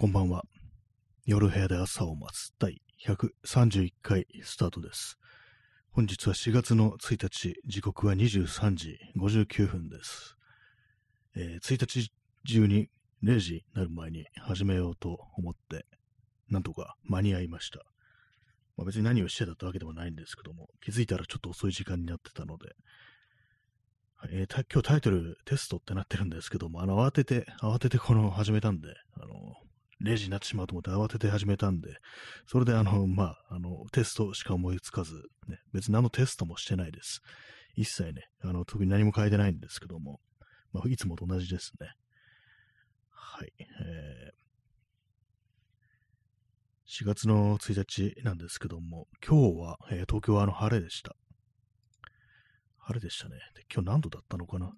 こんばんは。夜部屋で朝を待つ第131回スタートです。本日は4月の1日、時刻は23時59分です。えー1日中に0時になる前に始めようと思って、なんとか間に合いました。まあ、別に何をしてたってわけでもないんですけども、気づいたらちょっと遅い時間になってたので、えー今日タイトルテストってなってるんですけども、あの、慌てて、慌ててこの始めたんで、あの、0時になってしまうと思って慌てて始めたんで、それであの、まあ、あの、テストしか思いつかず、ね、別に何のテストもしてないです。一切ね、あの、特に何も変えてないんですけども、まあ、いつもと同じですね。はい。えー、4月の1日なんですけども、今日は、えー東京はあの晴れでした。晴れでしたね。で今日何度だったのかな？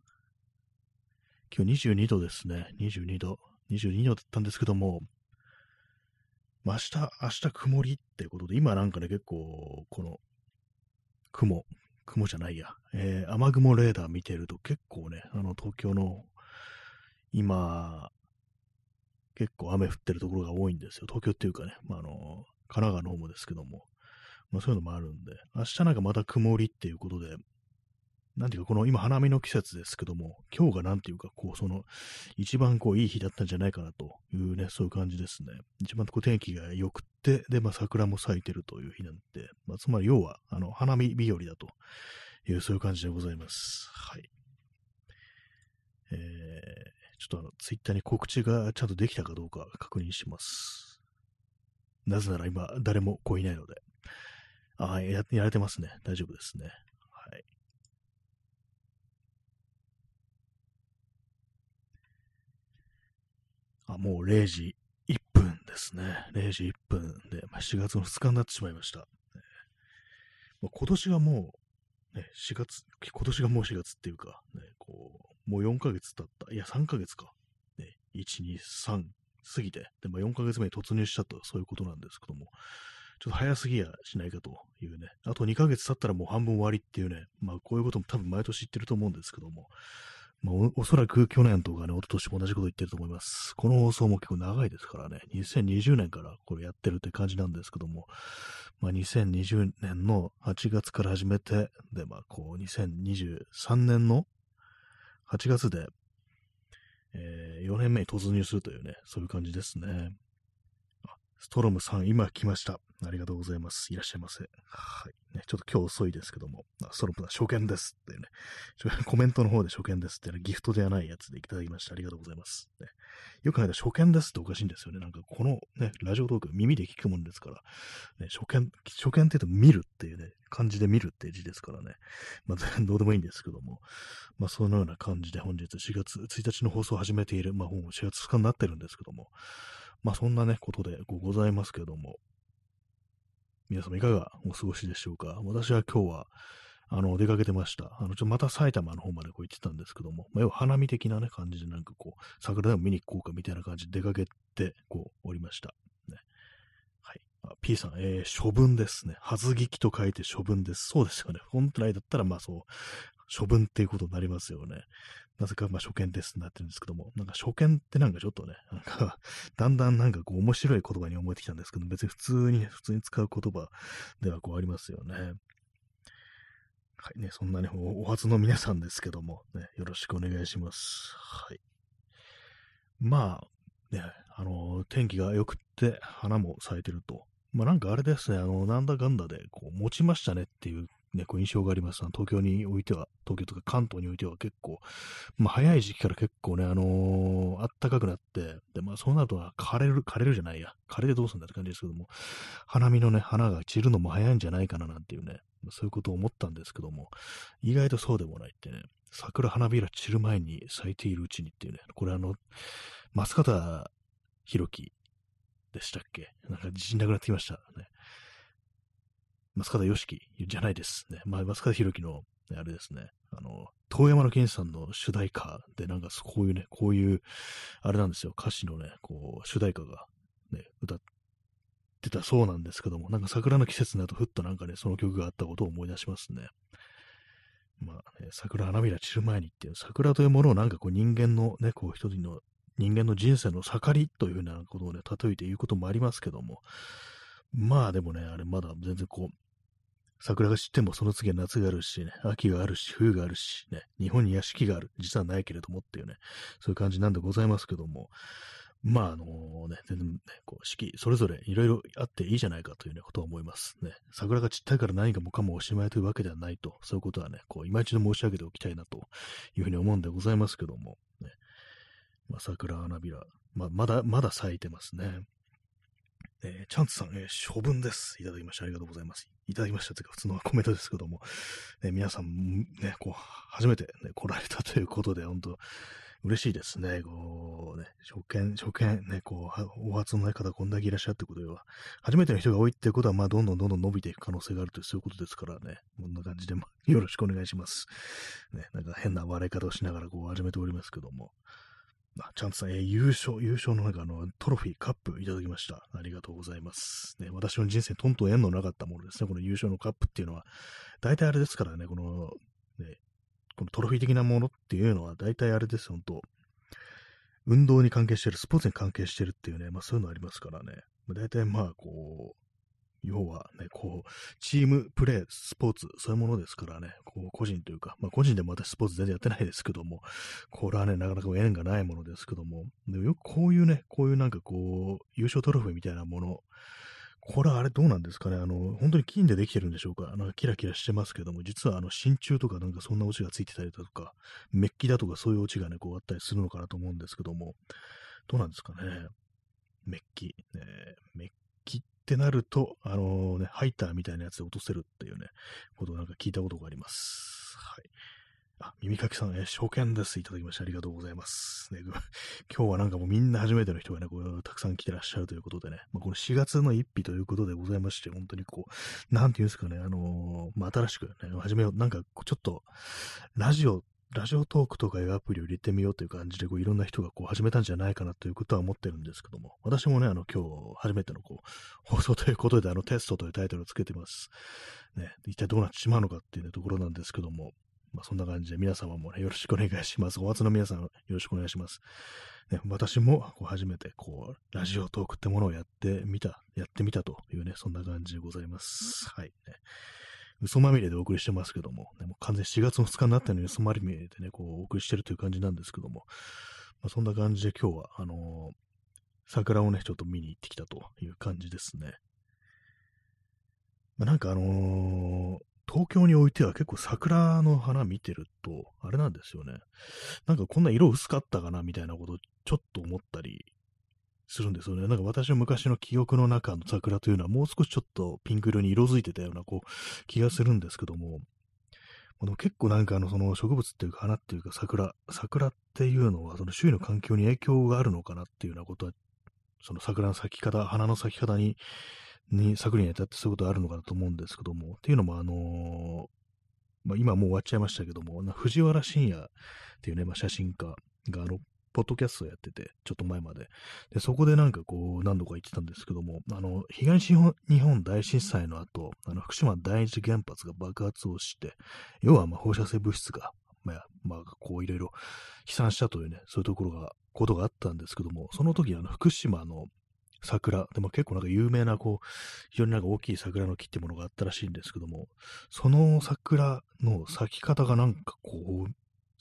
今日22度ですね。22度。22度だったんですけども、まあ、明日、明日曇りってことで、今なんかね、結構、この、雲、雲じゃないや、えー雨雲レーダー見てると結構ね、あの、東京の、今、結構雨降ってるところが多いんですよ。東京っていうかね、まあ、あの、神奈川の方もですけども、まあ、そういうのもあるんで、明日なんかまた曇りっていうことで、なんていうか、この今花見の季節ですけども、今日がなんていうか、こう、その、一番こう、いい日だったんじゃないかなというね、そういう感じですね。一番こう、天気が良くって、で、まあ、桜も咲いてるという日なんで、まあ、つまり要は、あの、花見日和だという、そういう感じでございます。はい。えー、ちょっとあの、ツイッターに告知がちゃんとできたかどうか確認します。なぜなら今、誰もこういないので。ああ、や、やれてますね。大丈夫ですね。はい。あ、もう0時1分ですね。0時1分で、まあ、4月の2日になってしまいました。まあ今年がもう、ね、4月、今年がもう4月っていうか、ね、こう、もう4ヶ月経った。いや、3ヶ月か。ね、1、2、3過ぎて、で、まあ、4ヶ月目に突入したと、そういうことなんですけども、ちょっと早すぎやしないかというね、あと2ヶ月経ったらもう半分終わりっていうね、まあこういうことも多分毎年言ってると思うんですけども、まあおそらく去年とかね、一昨年も同じこと言ってると思います。この放送も結構長いですからね、2020年からこれやってるって感じなんですけども、まあ2020年の8月から始めて、で、まあこう2023年の8月で、えー4年目に突入するというね、そういう感じですね。ストロムさん、今来ました。ありがとうございます。いらっしゃいませ。はい。ね、ちょっと今日遅いですけども、ストロムさん、初見ですっていうね、コメントの方で初見ですって、ね、ギフトではないやつでいただきました。ありがとうございます。ね、よく考えたら初見ですっておかしいんですよね。なんかこのね、ラジオトーク耳で聞くもんですから、ね、初見、初見って言うと見るっていうね、漢字で見るって字ですからね。まあ、どうでもいいんですけども、まあ、そのような感じで本日4月1日の放送を始めている、まあ、4月2日になってるんですけども、まあ、そんなね、ことでございますけども、皆様いかがお過ごしでしょうか？私は今日は、あの、出かけてました。あの、ちょっと、また埼玉の方までこう行ってたんですけども、まあ、要は花見的なね、感じでなんかこう、桜でも見に行こうかみたいな感じで出かけて、こう、おりました。ね。はい。あ P さん、えー、処分ですね。はずぎきと書いて処分です。そうですよね。本来だったら、まあそう、処分っていうことになりますよね。なぜか、まあ、初見ですってなってるんですけども、なんか初見ってなんかちょっとね、なんか、だんだんなんかこう面白い言葉に思えてきたんですけど、別に普通に、普通に使う言葉ではこうありますよね。はいね、そんなね、おお初の皆さんですけども、ね、よろしくお願いします。はい。まあ、ね、あの、天気が良くって花も咲いてると。まあなんかあれですね、あの、なんだかんだで、こう、持ちましたねっていうね、こう印象があります。東京においては、東京とか関東においては結構、まあ早い時期から結構ね、あのー、暖かくなって、で、まあそうなると枯れる、枯れるじゃないや、枯れてどうするんだって感じですけども、花見のね、花が散るのも早いんじゃないかななんていうね、そういうことを思ったんですけども、意外とそうでもないってね、桜花びら散る前に咲いているうちにっていうね、これあの、松方弘樹でしたっけ？なんか自信なくなってきましたね。松方良樹じゃないですね。まあ、松方弘樹の、ね、あれですね。あの、遠山の健さんの主題歌で、なんかこういうね、こういう、あれなんですよ。歌詞のね、こう、主題歌がね、歌ってたそうなんですけども、なんか桜の季節になるとふっとなんかね、その曲があったことを思い出しますね。まあね、桜花びら散る前にっていう、桜というものをなんかこう人間のね、こう一人の人間の人生の盛りというふうなことをね、例えて言うこともありますけども、まあでもね、あれまだ全然こう、桜が散ってもその次は夏があるしね、秋があるし、冬があるし、ね、日本に屋敷がある、実はないけれどもっていうね、そういう感じなんでございますけども、まあ、あのね、全然ね、こう、四季、それぞれいろいろあっていいじゃないかというね、ことを思います。ね、桜が散ったから何かもかもおしまいというわけではないと、そういうことはね、こう、今一度申し上げておきたいなというふうに思うんでございますけども、ね、まあ、桜、花びら、まあ、まだ、まだ咲いてますね。えー、チャンツさん、えー、処分です。いただきました。ありがとうございます。いただきました。というか、普通のコメントですけども、ね、皆さん、ね、こう、初めて、ね、来られたということで、本当嬉しいですね。こう、ね、初見、初見、ね、こう、お初のない方こんだけいらっしゃってことでは、初めての人が多いってことは、まあ、どんどんどんどん伸びていく可能性があるという、そういうことですからね、こんな感じで、ま、よろしくお願いします。ね、なんか変な笑い方をしながら、こう、始めておりますけども、あ、ちゃんとさん、えー、優勝、優勝のなんかあの、トロフィー、カップいただきました。ありがとうございます。ね、私の人生とんと縁のなかったものですね。この優勝のカップっていうのは、大体あれですからね、この、ね、このトロフィー的なものっていうのは、大体あれです、本当運動に関係してる、スポーツに関係してるっていうね、まあそういうのありますからね。まあ、大体まあこう、要はね、こう、チームプレー、スポーツ、そういうものですからね、こう、個人というか、まあ個人でも私スポーツ全然やってないですけども、これはね、なかなか縁がないものですけども、でもよくこういうね、こういうなんかこう、優勝トロフィーみたいなもの、これはあれどうなんですかねあの、本当に金でできてるんでしょうかなんかキラキラしてますけども、実はあの、真鍮とかなんかそんなオチがついてたりだとか、メッキだとかそういうオチがね、こうあったりするのかなと思うんですけども、どうなんですかねメッキ、ね、メッキっってなると、あのね、ハイターみたいなやつで落とせるっていうね、ことをなんか聞いたことがあります。はい。あ、耳かきさん、え、初見です。いただきましてありがとうございます。ね、今日はなんかもうみんな初めての人がね、こう、たくさん来てらっしゃるということでね、まあ、この4月の1日ということでございまして、本当にこう、なんていうんですかね、あのー、まあ、新しくね、始めよう、なんかちょっと、ラジオラジオトークとかいうアプリを入れてみようという感じで、こういろんな人がこう始めたんじゃないかなということは思ってるんですけども、私もね、あの今日初めてのこう放送ということで、あのテストというタイトルをつけてます。ね、一体どうなってしまうのかっていう、ところなんですけども、まあ、そんな感じで皆様もね、よろしくお願いします。お初の皆さん、よろしくお願いします。ね、私もこう初めてこう、ラジオトークってものをやってみた、やってみたというね、そんな感じでございます。はい、ね。嘘まみれでお送りしてますけども、ね、も完全4月の2日になったのに嘘まみれでね、こうお送りしてるという感じなんですけども、まあ、そんな感じで今日は、あのー、桜をね、ちょっと見に行ってきたという感じですね。まあ、なんかあのー、東京においては結構桜の花見てると、あれなんですよね。なんかこんな色薄かったかなみたいなことちょっと思ったりするんですよね。なんか私の昔の記憶の中の桜というのはもう少しちょっとピンク色に色づいてたようなこう気がするんですけども、でも結構なんかあのその植物っていうか花っていうか桜、桜っていうのはその周囲の環境に影響があるのかなっていうようなことは、その桜の咲き方、花の咲き方にに、作に至ってそういうことあるのかなと思うんですけども、っていうのも、あのー、まあ、今もう終わっちゃいましたけども、藤原信也っていうね、まあ、写真家が、あの、ポッドキャストをやってて、ちょっと前まで。で、そこでなんかこう、何度か言ってたんですけども、あの、東日本大震災の後、あの、福島第一原発が爆発をして、要はま放射性物質が、まあ、まあ、こういろいろ飛散したというね、そういうところが、ことがあったんですけども、その時、あの、福島の桜。でも結構なんか有名な、こう、非常になんか大きい桜の木ってものがあったらしいんですけども、その桜の咲き方がなんかこう、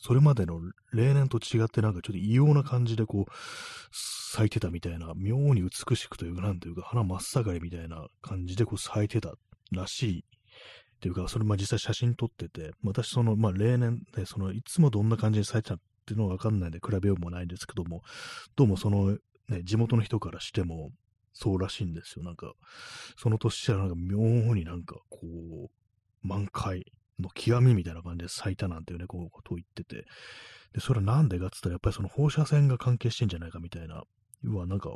それまでの例年と違ってなんかちょっと異様な感じでこう、咲いてたみたいな、妙に美しくというか、なんというか、花真っ盛りみたいな感じでこう咲いてたらしい。っていうか、それまあ実際写真撮ってて、私その、まあ例年で、そのいつもどんな感じに咲いてたっていうのはわかんないんで比べようもないんですけども、どうもそのね、地元の人からしても、そうらしいんですよ。なんか、その年はなんか妙になんかこう、満開の極みみたいな感じで咲いたなんていうね、こうことを言ってて、で、それはなんでかって言ったら、やっぱりその放射線が関係してんじゃないかみたいな、要はなんか、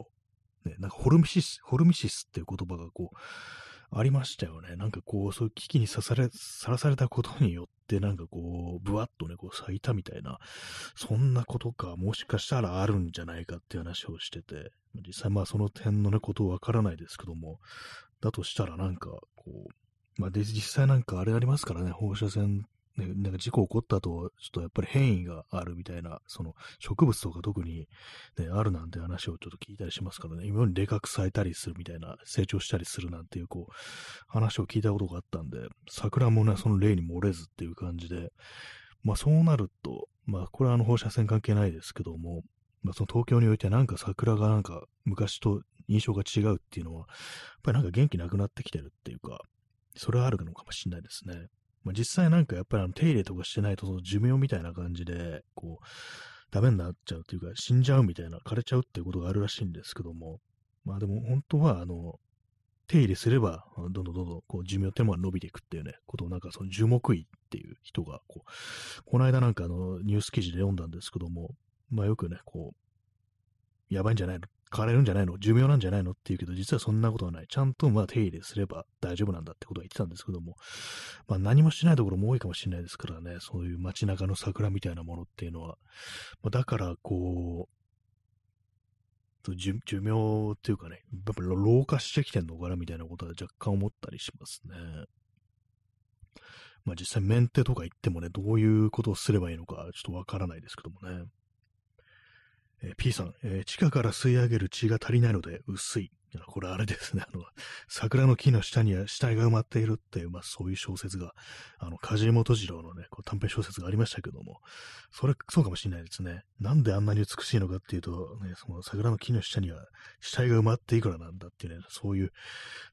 ね、なんかホルミシス、ホルミシスっていう言葉がこう、ありましたよね。なんかこう、そういう危機にさされ、さらされたことによって、なんかこう、ぶわっとね、こう咲いたみたいな、そんなことか、もしかしたらあるんじゃないかっていう話をしてて、実際まあその点のね、ことわからないですけども、だとしたらなんか、こう、まあで、実際なんかあれありますからね、放射線ね、なんか事故起こった後、ちょっとやっぱり変異があるみたいな、その植物とか特に、ね、あるなんて話をちょっと聞いたりしますからね、今に霊覚されたりするみたいな、成長したりするなんていう、こう、話を聞いたことがあったんで、桜もね、その例に漏れずっていう感じで、まあそうなると、まあこれはあの放射線関係ないですけども、まあその東京においてなんか桜がなんか昔と印象が違うっていうのは、やっぱりなんか元気なくなってきてるっていうか、それはあるのかもしれないですね。まあ、実際なんかやっぱりあの手入れとかしてないとその寿命みたいな感じで、こう、ダメになっちゃうというか、死んじゃうみたいな、枯れちゃうっていうことがあるらしいんですけども、まあでも本当は、あの、手入れすれば、どんどんどんどんこう寿命手間が伸びていくっていうね、ことをなんかその樹木医っていう人が、こう、この間なんかあのニュース記事で読んだんですけども、まあよくね、こう、やばいんじゃないの変われるんじゃないの？寿命なんじゃないの？って言うけど、実はそんなことはない。ちゃんとまあ手入れすれば大丈夫なんだってことは言ってたんですけども、まあ何もしないところも多いかもしれないですからね、そういう街中の桜みたいなものっていうのは。まあ、だからこう、寿寿命っていうかね、やっぱ老化してきてんのかなみたいなことは若干思ったりしますね。まあ実際メンテとか言ってもね、どういうことをすればいいのかちょっとわからないですけどもね。えー、P さん、えー、地下から吸い上げる血が足りないので薄い。これあれですね、あの、桜の木の下には死体が埋まっているっていう、まあそういう小説が、あの、梶本次郎のね、こう短編小説がありましたけども、それ、そうかもしれないですね。なんであんなに美しいのかっていうと、ね、その桜の木の下には死体が埋まっていくらなんだっていうね、そういう、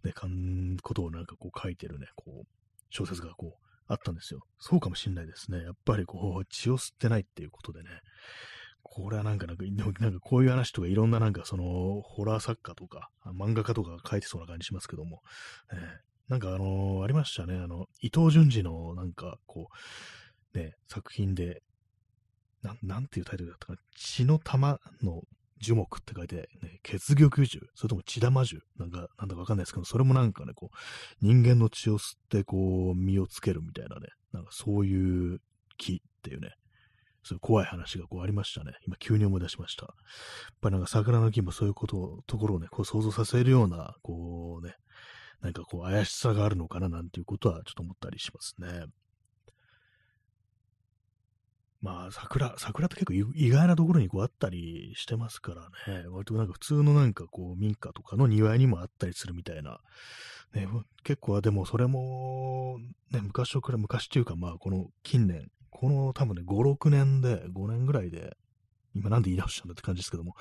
ね、かん、ことをなんかこう書いてるね、こう、小説がこう、あったんですよ。そうかもしれないですね。やっぱりこう、血を吸ってないっていうことでね、これはなんか、なんか、なんかこういう話とかいろんななんかその、ホラー作家とか、漫画家とかが書いてそうな感じしますけども、えー、なんかあのー、ありましたね、あの、伊藤淳二のなんかこう、ね、作品で、な、なんていうタイトルだったかな、血の玉の樹木って書いて、ね、血玉樹、それとも血玉樹、なんか、なんだかわかんないですけど、それもなんかね、こう、人間の血を吸って、こう、実をつけるみたいなね、なんかそういう木っていうね、そういう怖い話がこうありましたね。今急に思い出しました。やっぱりなんか桜の木もそういうことを、ところをね、こう想像させるような、こうね、なんかこう怪しさがあるのかななんていうことはちょっと思ったりしますね。まあ、桜、桜って結構意外なところにこうあったりしてますからね。割となんか普通のなんかこう民家とかの庭にもあったりするみたいな。ね、結構でもそれも、ね、昔をくら、昔っていうかまあこの近年、この多分ね、5、6年で、5年ぐらいで、今なんで言い直したんだって感じですけども、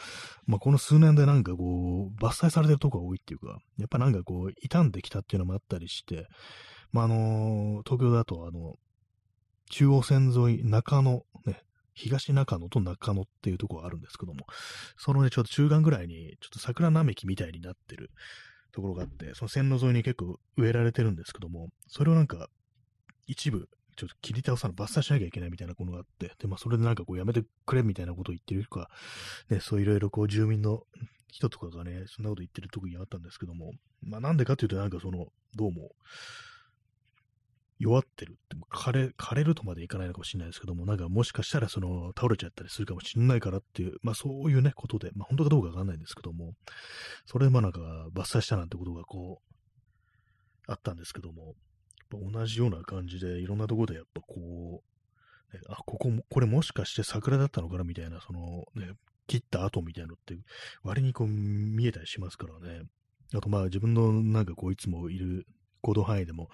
まあ、この数年でなんかこう、伐採されてるとこが多いっていうか、やっぱなんかこう、傷んできたっていうのもあったりして、まあ、あの東京だとあの、中央線沿い、中野、ね、東中野と中野っていうとこがあるんですけども、そのね、ちょっと中間ぐらいに、ちょっと桜並木みたいになってるところがあって、その線路沿いに結構植えられてるんですけども、それをなんか、一部、ちょっと切り倒さな、伐採しなきゃいけないみたいなことがあって、で、まあ、それでなんかこう、やめてくれみたいなことを言ってるか、ね、そういろいろこう、住民の人とかがね、そんなこと言ってる時にあったんですけども、まあ、なんでかっていうと、なんかその、どうも、弱ってるって、枯れ、枯れるとまでいかないのかもしれないですけども、なんかもしかしたらその倒れちゃったりするかもしれないからっていう、まあそういうね、ことで、まあ本当かどうかわかんないんですけども、それでまあなんか伐採したなんてことがこう、あったんですけども、同じような感じで、いろんなところでやっぱこう、ね、あ、ここも、これもしかして桜だったのかな？みたいな、そのね、切った後みたいなのって、割にこう見えたりしますからね。あとまあ自分のなんかこういつもいる行動範囲でも、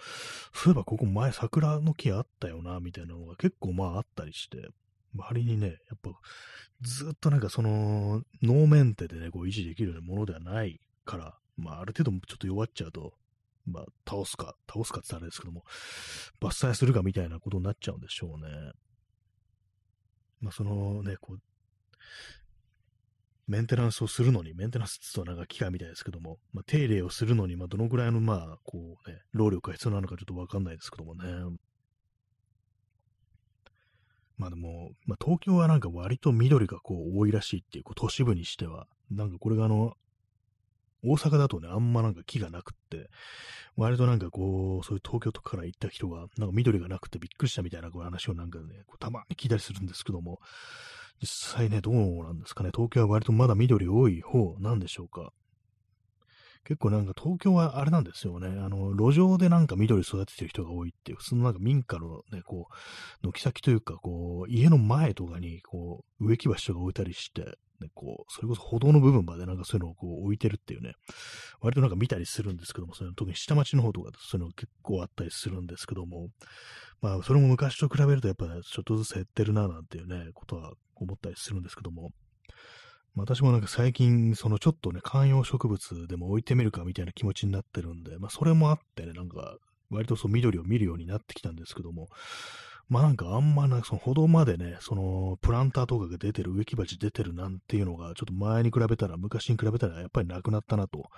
そういえばここ前桜の木あったよな、みたいなのが結構まああったりして、周りにね、やっぱずっとなんかその、ノーメンテでね、こう維持できるようなものではないから、まあある程度ちょっと弱っちゃうと、まあ、倒すか、倒すかってあれですけども、伐採するかみたいなことになっちゃうんでしょうね。まあ、そのね、こう、メンテナンスをするのに、メンテナンスって言うとなんか機械みたいですけども、まあ、手入れをするのに、まあ、どのぐらいの、まあ、こうね、労力が必要なのかちょっとわかんないですけどもね。まあでも、まあ、東京はなんか割と緑がこう多いらしいっていう、こう都市部にしては、なんかこれがあの、大阪だとね、あんまなんか木がなくって、割となんかこう、そういう東京とかから行った人が、なんか緑がなくてびっくりしたみたいなこう話をなんかね、こうたまに聞いたりするんですけども、実際ね、どうなんですかね、東京は割とまだ緑多い方なんでしょうか。結構なんか東京はあれなんですよね。あの、路上でなんか緑育ててる人が多いっていう、普通のなんか民家のね、こう、軒先というか、こう、家の前とかに、こう、植木鉢とか置いたりして、ね、こう、それこそ歩道の部分までなんかそういうのをこう置いてるっていうね、割となんか見たりするんですけども、その特に下町の方とかそういうの結構あったりするんですけども、まあ、それも昔と比べるとやっぱ、ね、ちょっとずつ減ってるな、なんていうね、ことは思ったりするんですけども、まあ私もなんか最近、そのちょっとね、観葉植物でも置いてみるかみたいな気持ちになってるんで、まあそれもあってね、なんか割とそう緑を見るようになってきたんですけども、まあなんかあんまな、その歩道までね、そのプランターとかが出てる、植木鉢出てるなんていうのが、ちょっと前に比べたら、昔に比べたらやっぱりなくなったなと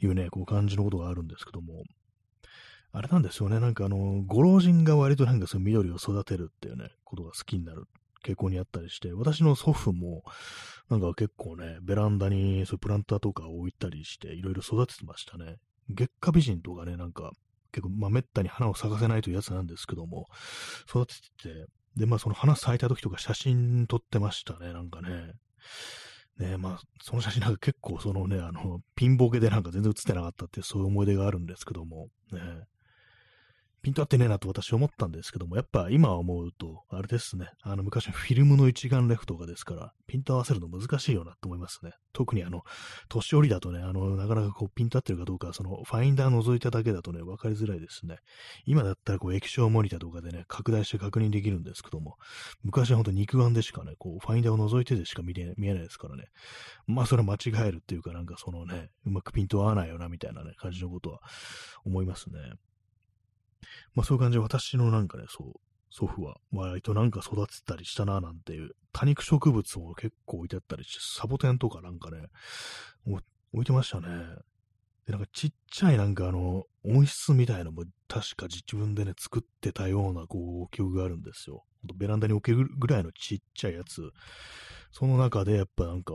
いうね、こう感じのことがあるんですけども、あれなんですよね、なんかあの、ご老人が割となんかその緑を育てるっていうね、ことが好きになる傾向にあったりして、私の祖父も、なんか結構ね、ベランダにそういうプランターとかを置いたりして、いろいろ育ててましたね。月下美人とかね、なんか、結構、まあ、めったに花を咲かせないというやつなんですけども、育ててて、で、まあ、その花咲いた時とか写真撮ってましたね、なんかね。ねまあ、その写真なんか結構そのね、あの、ピンボケでなんか全然写ってなかったってそういう思い出があるんですけども、ね。ピント合ってねえなと私思ったんですけども、やっぱ今思うと、あれですね、あの昔のフィルムの一眼レフとかですから、ピント合わせるの難しいよなと思いますね。特にあの、年寄りだとね、あの、なかなかこうピント合ってるかどうか、そのファインダー覗いただけだとね、わかりづらいですね。今だったらこう液晶モニターとかでね、拡大して確認できるんですけども、昔はほんと肉眼でしかね、こうファインダーを覗いてでしか見れ見えないですからね。まあそれは間違えるっていうかなんかそのね、うまくピント合わないよなみたいなね、感じのことは思いますね。まあそういう感じで私のなんかね、そう、祖父は割となんか育てたりしたななんていう多肉植物を結構置いてあったりして、サボテンとかなんかね、置いてましたね。で、なんかちっちゃいなんかあの、温室みたいのも確か自分でね、作ってたようなこう、記憶があるんですよ。ベランダに置けるぐらいのちっちゃいやつ。その中でやっぱなんか、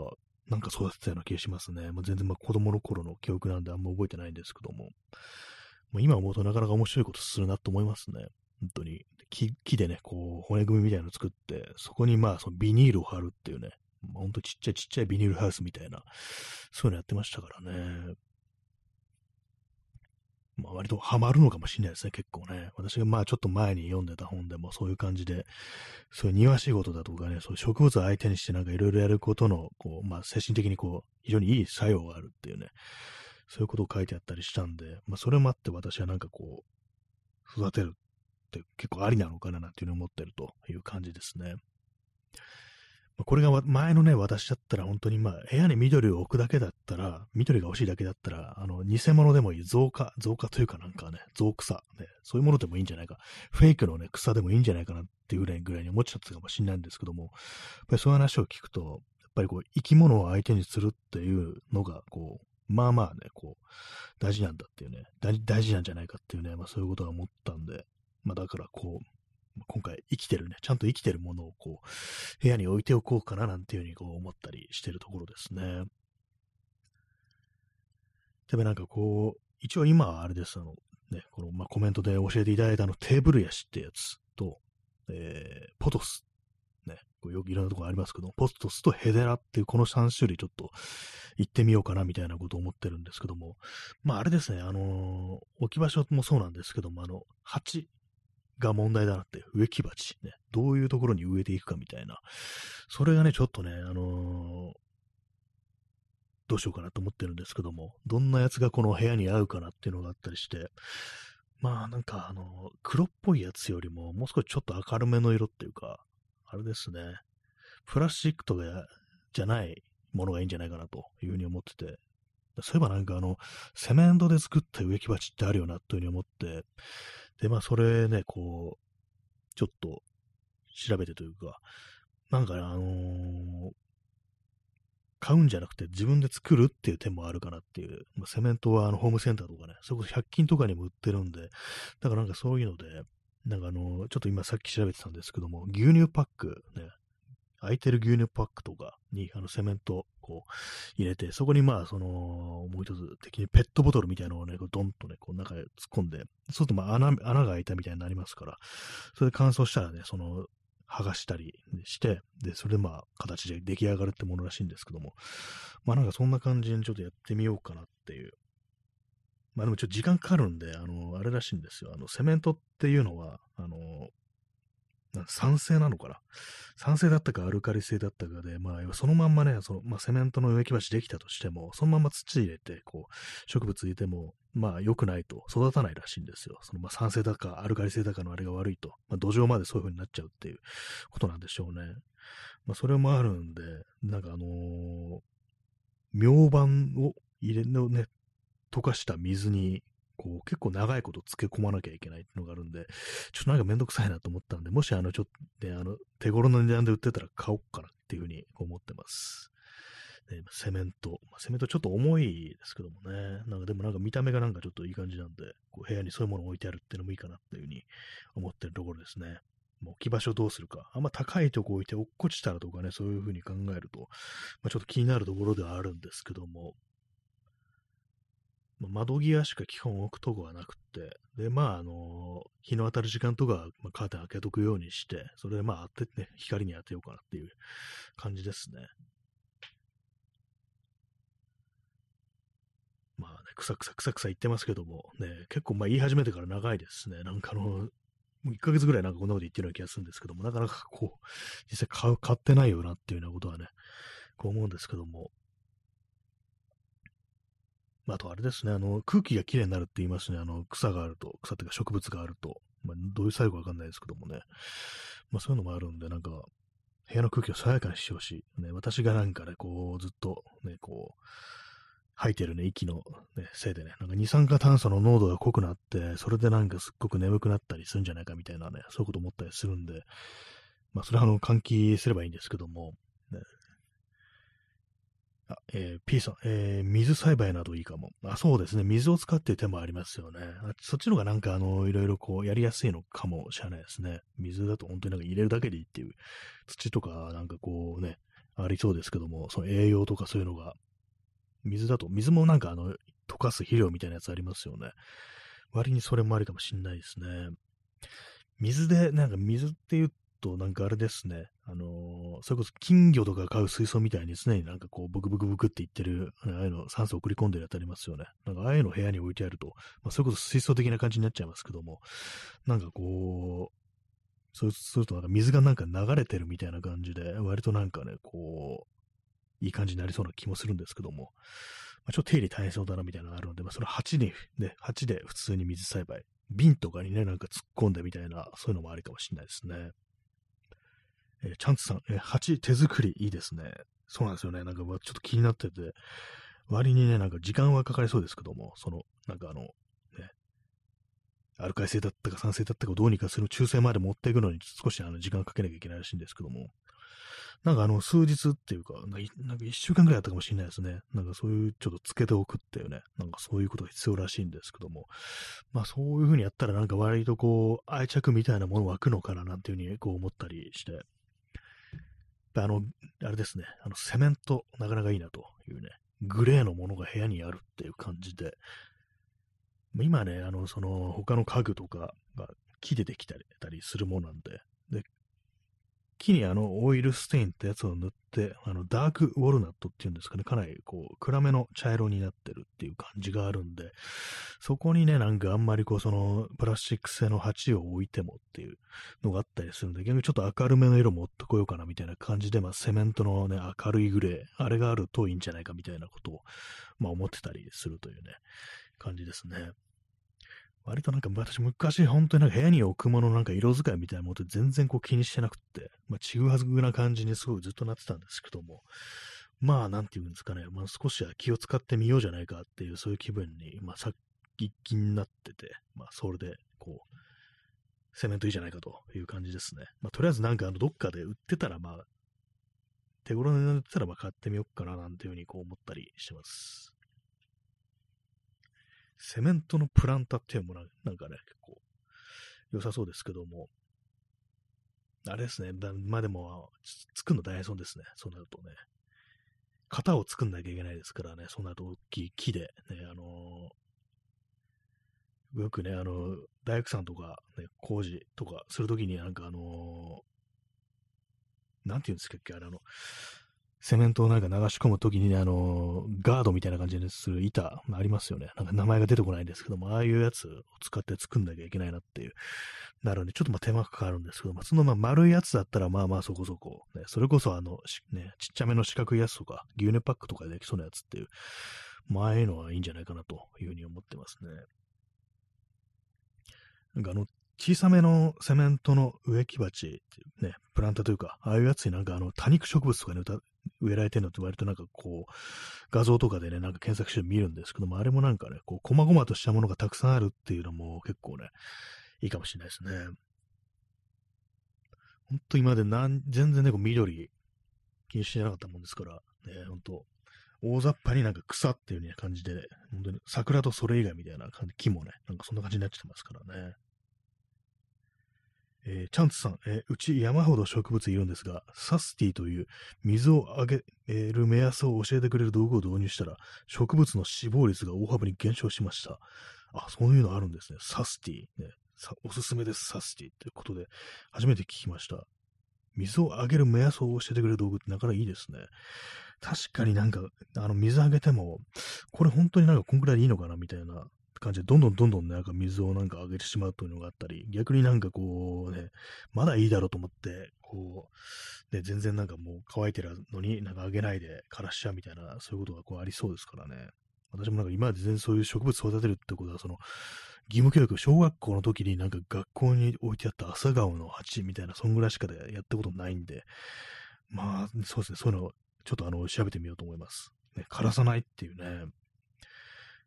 なんか育てたような気がしますね。まあ、全然まあ子供の頃の記憶なんであんま覚えてないんですけども。もう今思うとなかなか面白いことするなと思いますね。本当に。木木でね、こう、骨組みみたいなの作って、そこにまあ、そのビニールを貼るっていうね、まあ、ほんとちっちゃいちっちゃいビニールハウスみたいな、そういうのやってましたからね。まあ、割とハマるのかもしれないですね、結構ね。私がまあちょっと前に読んでた本でもそういう感じで、そういう庭仕事だとかね、そういう植物を相手にしてなんかいろいろやることの、こう、まあ精神的にこう、非常にいい作用があるっていうね、そういうことを書いてあったりしたんで、まあ、それもあって私はなんかこう、育てるって結構ありなのかななんていうふうに思ってるという感じですね。まあ、これが前のね、私だったら本当にまあ、部屋に緑を置くだけだったら、緑が欲しいだけだったら、あの、偽物でもいい、増加、増加というかなんかね、増草、ね、そういうものでもいいんじゃないか、フェイクのね、草でもいいんじゃないかなっていうぐらいぐらいに思っちゃったかもしれないんですけども、やっぱりそういう話を聞くと、やっぱりこう、生き物を相手にするっていうのが、こう、まあまあね、こう、大事なんだっていうね、大事なんじゃないかっていうね、まあそういうことは思ったんで、まあだからこう、今回生きてるね、ちゃんと生きてるものをこう、部屋に置いておこうかななんていうふうにこう思ったりしてるところですね。でもなんかこう、一応今はあれです、あの、ね、この、まあ、コメントで教えていただいたあのテーブルヤシってやつと、えー、ポトスね、こうよくいろんなところありますけど、ポストスとヘデラっていうこの3種類ちょっと行ってみようかなみたいなことを思ってるんですけども、まああれですね、あのー、置き場所もそうなんですけども、あの、鉢が問題だなって、植木鉢、ね、どういうところに植えていくかみたいな、それがね、ちょっとね、あのー、どうしようかなと思ってるんですけども、どんなやつがこの部屋に合うかなっていうのがあったりして、まあなんかあの、黒っぽいやつよりも、もう少しちょっと明るめの色っていうか、あれですね、プラスチックとかじゃないものがいいんじゃないかなというふうに思ってて、そういえばなんかあの、セメントで作った植木鉢ってあるよなというふうに思って、で、まあそれね、こう、ちょっと調べてというか、なんかね、あのー、買うんじゃなくて自分で作るっていう手もあるかなっていう、まあ、セメントはあのホームセンターとかね、それこそ100均とかにも売ってるんで、だからなんかそういうので、なんかあの、ちょっと今さっき調べてたんですけども、牛乳パックね、空いてる牛乳パックとかにあのセメントこう入れて、そこにまあ、その、もう一つ的にペットボトルみたいなのをね、こうドンとね、こう中へ突っ込んで、そうするとまあ穴、穴が開いたみたいになりますから、それで乾燥したらね、その、剥がしたりして、で、それでまあ、形で出来上がるってものらしいんですけども、まあなんかそんな感じにちょっとやってみようかなっていうまあでもちょっと時間かかるんで、あの、あれらしいんですよ。あの、セメントっていうのは、あの、酸性なのかな？酸性だったかアルカリ性だったかで、まあ、そのまんまね、その、まあ、セメントの植木鉢できたとしても、そのまま土入れて、こう、植物入れても、まあ、良くないと、育たないらしいんですよ。その、まあ、酸性だか、アルカリ性だかのあれが悪いと、まあ、土壌までそういう風になっちゃうっていうことなんでしょうね。まあ、それもあるんで、なんかあのー、明板を入れ、のね、溶かした水に、こう、結構長いこと漬け込まなきゃいけないっていうのがあるんで、ちょっとなんかめんどくさいなと思ったんで、もしあの、ちょっと、ね、あの、手頃の値段で売ってたら買おうかなっていうふうに思ってます。ね、セメント。セメントちょっと重いですけどもね。なんかでもなんか見た目がなんかちょっといい感じなんで、こう部屋にそういうものを置いてあるっていうのもいいかなっていうふうに思ってるところですね。もう置き場所どうするか。あんま高いとこ置いて落っこちたらとかね、そういうふうに考えると、まあ、ちょっと気になるところではあるんですけども、まあ、窓際しか基本置くとこはなくって、で、まあ、あの日の当たる時間とか、まあ、カーテン開けとくようにして、それでまあ当てね、光に当てようかなっていう感じですね。まあね、くさくさくさくさ言ってますけども、ね、結構まあ言い始めてから長いですね。なんかあの、もう1ヶ月ぐらいなんかこんなこと言ってるような気がするんですけども、なかなかこう、実際買う、買ってないよなっていうようなことはね、こう思うんですけども、あとあれですね、あの、空気がきれいになるって言いますね。あの、草があると、草っていうか植物があると。まあ、どういう作用かわかんないですけどもね。まあそういうのもあるんで、なんか、部屋の空気を爽やかにしてほしい。ね、私がなんかね、こう、ずっと、ね、こう、吐いてるね、息の、ね、せいでね、なんか二酸化炭素の濃度が濃くなって、それでなんかすっごく眠くなったりするんじゃないかみたいなね、そういうこと思ったりするんで、まあそれはあの、換気すればいいんですけども、あ、えー、P さん、えー、水栽培などいいかも。あ、そうですね。水を使っていう手もありますよね。あそっちの方がなんかあの、いろいろこう、やりやすいのかもしれないですね。水だと本当になんか入れるだけでいいっていう、土とかなんかこうね、ありそうですけども、その栄養とかそういうのが、水だと、水もなんかあの、溶かす肥料みたいなやつありますよね。割にそれもありかもしんないですね。水で、なんか水っていうと、なんかあれですね、あのー、それこそ金魚とか飼う水槽みたいに常になんかこう、ブクブクブクって言ってる、ああいうの酸素送り込んでるやつありますよね。なんかああいうの部屋に置いてあると、まあ、それこそ水槽的な感じになっちゃいますけども、なんかこう、そうするとなんか水がなんか流れてるみたいな感じで、割となんかね、こう、いい感じになりそうな気もするんですけども、まあ、ちょっと手入れ大変そうだなみたいなのがあるので、まあ、それ鉢に、ね、鉢で普通に水栽培、瓶とかにね、なんか突っ込んでみたいな、そういうのもありかもしれないですね。えー、チャンツさん、えー、手作りいいですね。そうなんですよね。なんかちょっと気になってて、割にね、なんか時間はかかりそうですけども、その、なんかあの、ね、アルカリ性だったか酸性だったかをどうにかする中性まで持っていくのに少しあの時間かけなきゃいけないらしいんですけども、なんかあの数日っていうか、なんか一週間ぐらいあったかもしれないですね。なんかそういうちょっとつけておくっていうね、なんかそういうことが必要らしいんですけども、まあそういうふうにやったらなんか割とこう愛着みたいなもの湧くのかななんていうふうにこう思ったりして、あの、あれですね、あの、セメント、なかなかいいなというね、グレーのものが部屋にあるっていう感じで、今ね、あの、その、他の家具とかが木でできたりするものなんで、で、木にあのオイルステインってやつを塗って、あのダークウォルナットっていうんですかね、かなりこう暗めの茶色になってるっていう感じがあるんで、そこにね、なんかあんまりこうそのプラスチック製の鉢を置いてもっていうのがあったりするんで、逆にちょっと明るめの色持ってこようかなみたいな感じで、まあセメントのね、明るいグレー、あれがあるといいんじゃないかみたいなことを、まあ思ってたりするというね、感じですね。割となんか私昔本当になんか部屋に置くものなんか色使いみたいなものって全然こう気にしてなくって、まあちぐはぐな感じにすごいずっとなってたんですけども、まあなんていうんですかね、まあ少しは気を使ってみようじゃないかっていうそういう気分に、まあさっき気になってて、まあそれでこう、セメントいいじゃないかという感じですね。まあとりあえずなんかあのどっかで売ってたらまあ手頃になってたらまあ買ってみようかななんていうふうにこう思ったりしてます。セメントのプランタっていうのもなんかね、結構良さそうですけども、あれですね、まあでも、作るの大変そうですね、そうなるとね。型を作んなきゃいけないですからね、そうなると大きい木で、ね、あのー、よくね、あの、大工さんとか、ね、工事とかするときになんかあのー、なんていうんですかっけ、あの、セメントをなんか流し込むときにね、あの、ガードみたいな感じでする板、ありますよね。なんか名前が出てこないんですけども、ああいうやつを使って作んなきゃいけないなっていう、なるんで、ちょっとまあ手間かかるんですけども、そのまあ丸いやつだったらまあまあそこそこ、ね、それこそあの、ね、ちっちゃめの四角いやつとか、牛乳パックとかでできそうなやつっていう、まあああいうのはいいんじゃないかなというふうに思ってますね。なんかあの、小さめのセメントの植木鉢ね、プランターというか、ああいうやつになんかあの多肉植物とかね、植えられてるのって割となんかこう、画像とかでね、なんか検索して見るんですけども、あれもなんかね、こう、細々としたものがたくさんあるっていうのも結構ね、いいかもしれないですね。ほんと今までなん全然ね、こう緑気にしてなかったもんですから、ね、ほんと、大雑把になんか草っていうね、感じで、ね、本当に桜とそれ以外みたいな感じ、木もね、なんかそんな感じになっちゃってますからね。えー、チャンツさん、えー、うち山ほど植物いるんですが、サスティという水をあげる目安を教えてくれる道具を導入したら、植物の死亡率が大幅に減少しました。あ、そういうのあるんですね。サスティ。ね、おすすめです、サスティ。ということで、初めて聞きました。水をあげる目安を教えてくれる道具ってなかなかいいですね。確かになんか、あの、水あげても、これ本当になんかこんくらいでいいのかなみたいな感じで、どんどんどんどんねなんか水をなんかあげてしまうというのがあったり、逆になんかこうね、まだいいだろうと思って、こう、ね、全然なんかもう乾いてるのになんかあげないで枯らしちゃうみたいな、そういうことがこうありそうですからね。私もなんか今まで全然そういう植物育てるってことは、その、義務教育、小学校の時になんか学校に置いてあった朝顔の鉢みたいな、そんぐらいしかでやったことないんで、まあ、そうですね、そういうのをちょっとあの、調べてみようと思います。ね、枯らさないっていうね。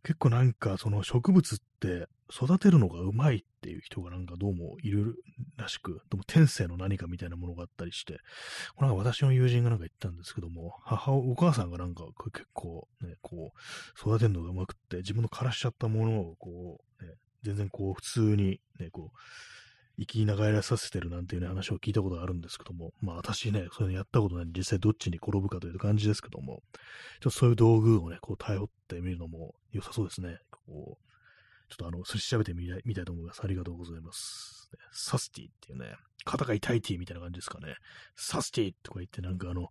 結構なんかその植物って育てるのがうまいっていう人がなんかどうもいるらしく、でも天性の何かみたいなものがあったりして、なんか私の友人がなんか言ったんですけども、母、お母さんがなんか結構ね、こう、育てるのがうまくって、自分の枯らしちゃったものをこう、ね、全然こう普通にね、こう、生きながらさせてるなんていうね、話を聞いたことがあるんですけども、まあ私ね、そういうのやったことないんで実際どっちに転ぶかという感じですけども、ちょっとそういう道具をね、こう頼ってみるのも良さそうですね。こう、ちょっとあの、すり調べてみたいみたいと思います。ありがとうございます。サスティっていうね、肩が痛いティーみたいな感じですかね。サスティとか言ってなんかあの、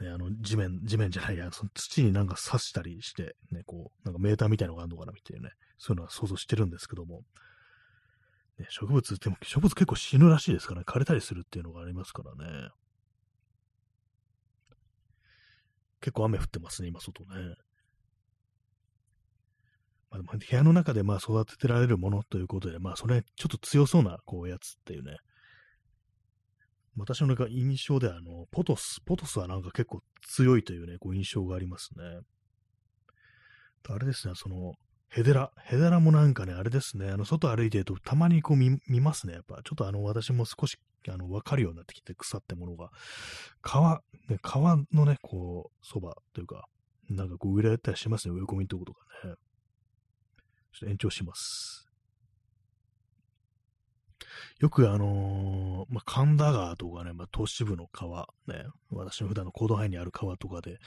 ね、あの、地面、地面じゃないや、その土になんか刺したりして、ね、こう、なんかメーターみたいなのがあるのかなみたいなね、そういうのは想像してるんですけども、ね、植物、でも植物結構死ぬらしいですからね、枯れたりするっていうのがありますからね。結構雨降ってますね、今外ね。まあ、部屋の中でまあ育ててられるものということで、まあそれちょっと強そうなこうやつっていうね。私の印象ではあの、ポトス、ポトスはなんか結構強いというね、こう印象がありますね。あれですね、その、ヘデラ。ヘデラもなんかね、あれですね、あの、外歩いてるとたまにこう見ますね。やっぱ、ちょっとあの、私も少し、あの、わかるようになってきて、草ってものが。川、ね、川のね、こう、そばというか、なんかこう植えられたりしますね、植え込みのとことかね。ちょっと延長します。よくあのー、まあ、神田川とかね、まあ、都市部の川、ね、私の普段の行動範囲にある川とかで、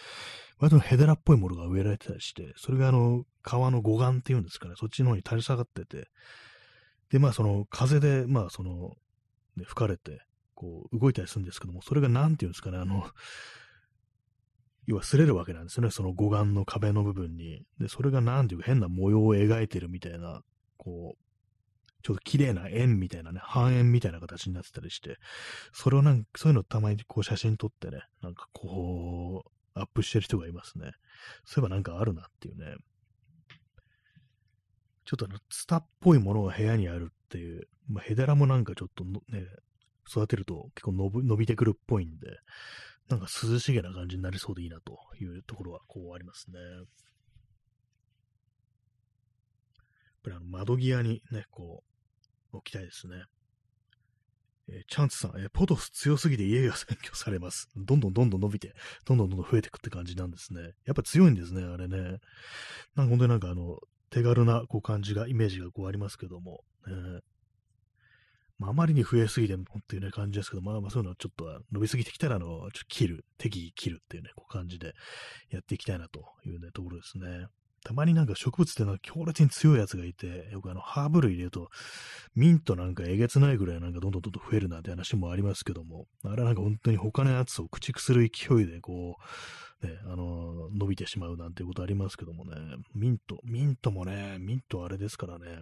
割とヘデラっぽいものが植えられてたりして、それがあの、川の護岸っていうんですかね、そっちの方に垂れ下がってて、で、まあその風で、まあその、ね、吹かれて、こう動いたりするんですけども、それが何て言うんですかね、あの、要は擦れるわけなんですよね、その護岸の壁の部分に。で、それが何ていうか変な模様を描いてるみたいな、こう、ちょっと綺麗な円みたいなね、半円みたいな形になってたりして、それをなんか、そういうのたまにこう写真撮ってね、なんかこう、アップしてる人がいますね。そういえばなんかあるなっていうね。ちょっとあの、ツタっぽいものが部屋にあるっていう、まあ、ヘデラもなんかちょっとね、育てると結構伸び伸びてくるっぽいんで、なんか涼しげな感じになりそうでいいなというところはこうありますね。やっぱりあの窓際にね、こう、置きたいですね。えー、チャンツさん、えー、ポトス強すぎて家が占拠されます。どんどんどんどん伸びて、どんどんどんどん増えていくって感じなんですね。やっぱ強いんですね、あれね。なんか本当になんかあの、手軽なこう感じが、イメージがこうありますけども、えーまあ、まりに増えすぎてもっていうね感じですけど、まあまあそういうのはちょっと伸びすぎてきたら、あの、ちょっと切る、適宜切るっていうね、こう感じでやっていきたいなというね、ところですね。たまになんか植物っていうのは強烈に強いやつがいて、よくあの、ハーブ類入れると、ミントなんかえげつないぐらいなんかどんどんどんどん増えるなって話もありますけども、あれはなんか本当に他のやつを駆逐する勢いでこう、ね、あの伸びてしまうなんていうことありますけどもね、ミント、ミントもね、ミントあれですからね、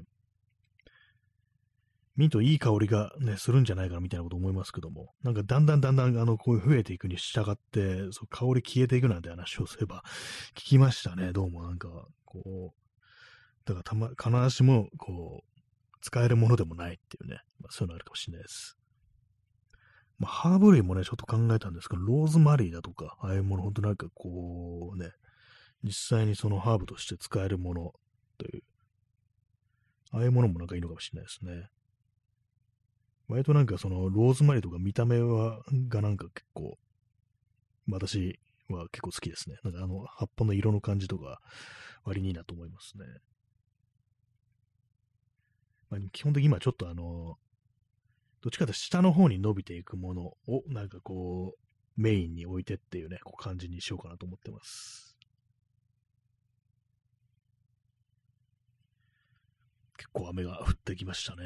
ミントいい香りがね、するんじゃないかなみたいなこと思いますけども、なんかだんだんだんだんあの、こういう増えていくに従って、そう香り消えていくなんて話をすれば聞きましたね、どうもなんか、こう、だからたま、必ずしも、こう、使えるものでもないっていうね、まあ、そういうのあるかもしれないです。まあ、ハーブ類もね、ちょっと考えたんですけど、ローズマリーだとか、ああいうもの、ほんとなんかこうね、実際にそのハーブとして使えるものという、ああいうものもなんかいいのかもしれないですね。割となんかそのローズマリーとか見た目は、がなんか結構、私は結構好きですね。なんかあの葉っぱの色の感じとか割にいいなと思いますね。まあ、基本的に今ちょっとあの、どっちかというと下の方に伸びていくものをなんかこうメインに置いてっていうね、こう感じにしようかなと思ってます。結構雨が降ってきましたね。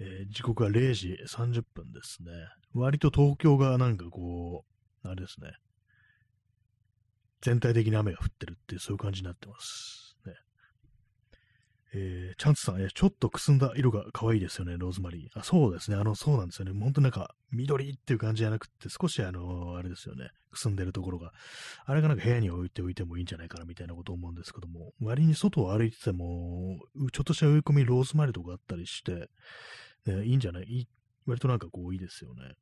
えー、時刻は0時30分ですね。割と東京がなんかこう、あれですね。全体的に雨が降ってるっていう、そういう感じになってます。ね。えー、チャンツさん、えー、ちょっとくすんだ色が可愛いですよね、ローズマリー。あ、そうですね。あの、そうなんですよね。本当なんか、緑っていう感じじゃなくて、少しあの、あれですよね。くすんでるところが。あれがなんか部屋に置いておいてもいいんじゃないかな、みたいなこと思うんですけども、割に外を歩いてても、ちょっとした植え込みローズマリーとかあったりして、ね、いいんじゃない？いい割となんかこういいですよね。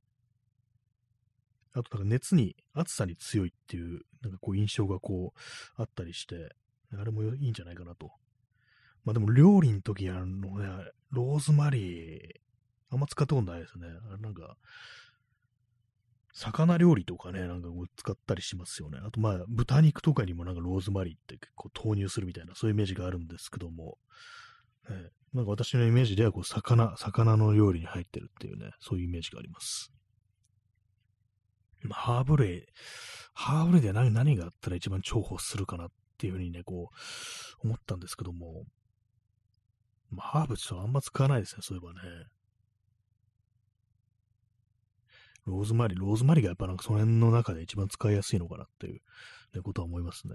あとなんか熱に、暑さに強いっていう、なんかこう印象がこうあったりして、あれもいいんじゃないかなと。まあでも料理の時やるのね、ローズマリー、あんま使ったことないですね。あれなんか、魚料理とかね、なんか使ったりしますよね。あとまあ豚肉とかにもなんかローズマリーって結構投入するみたいな、そういうイメージがあるんですけども、ね、なんか私のイメージではこう魚、魚の料理に入ってるっていうね、そういうイメージがあります。ハーブ類、ハーブ類で何何があったら一番重宝するかなっていうふうにね、こう、思ったんですけども、まあ、ハーブちょっとあんま使わないですね、そういえばね。ローズマリー、ローズマリーがやっぱなんかその辺の中で一番使いやすいのかなっていう、ね、ことは思いますね。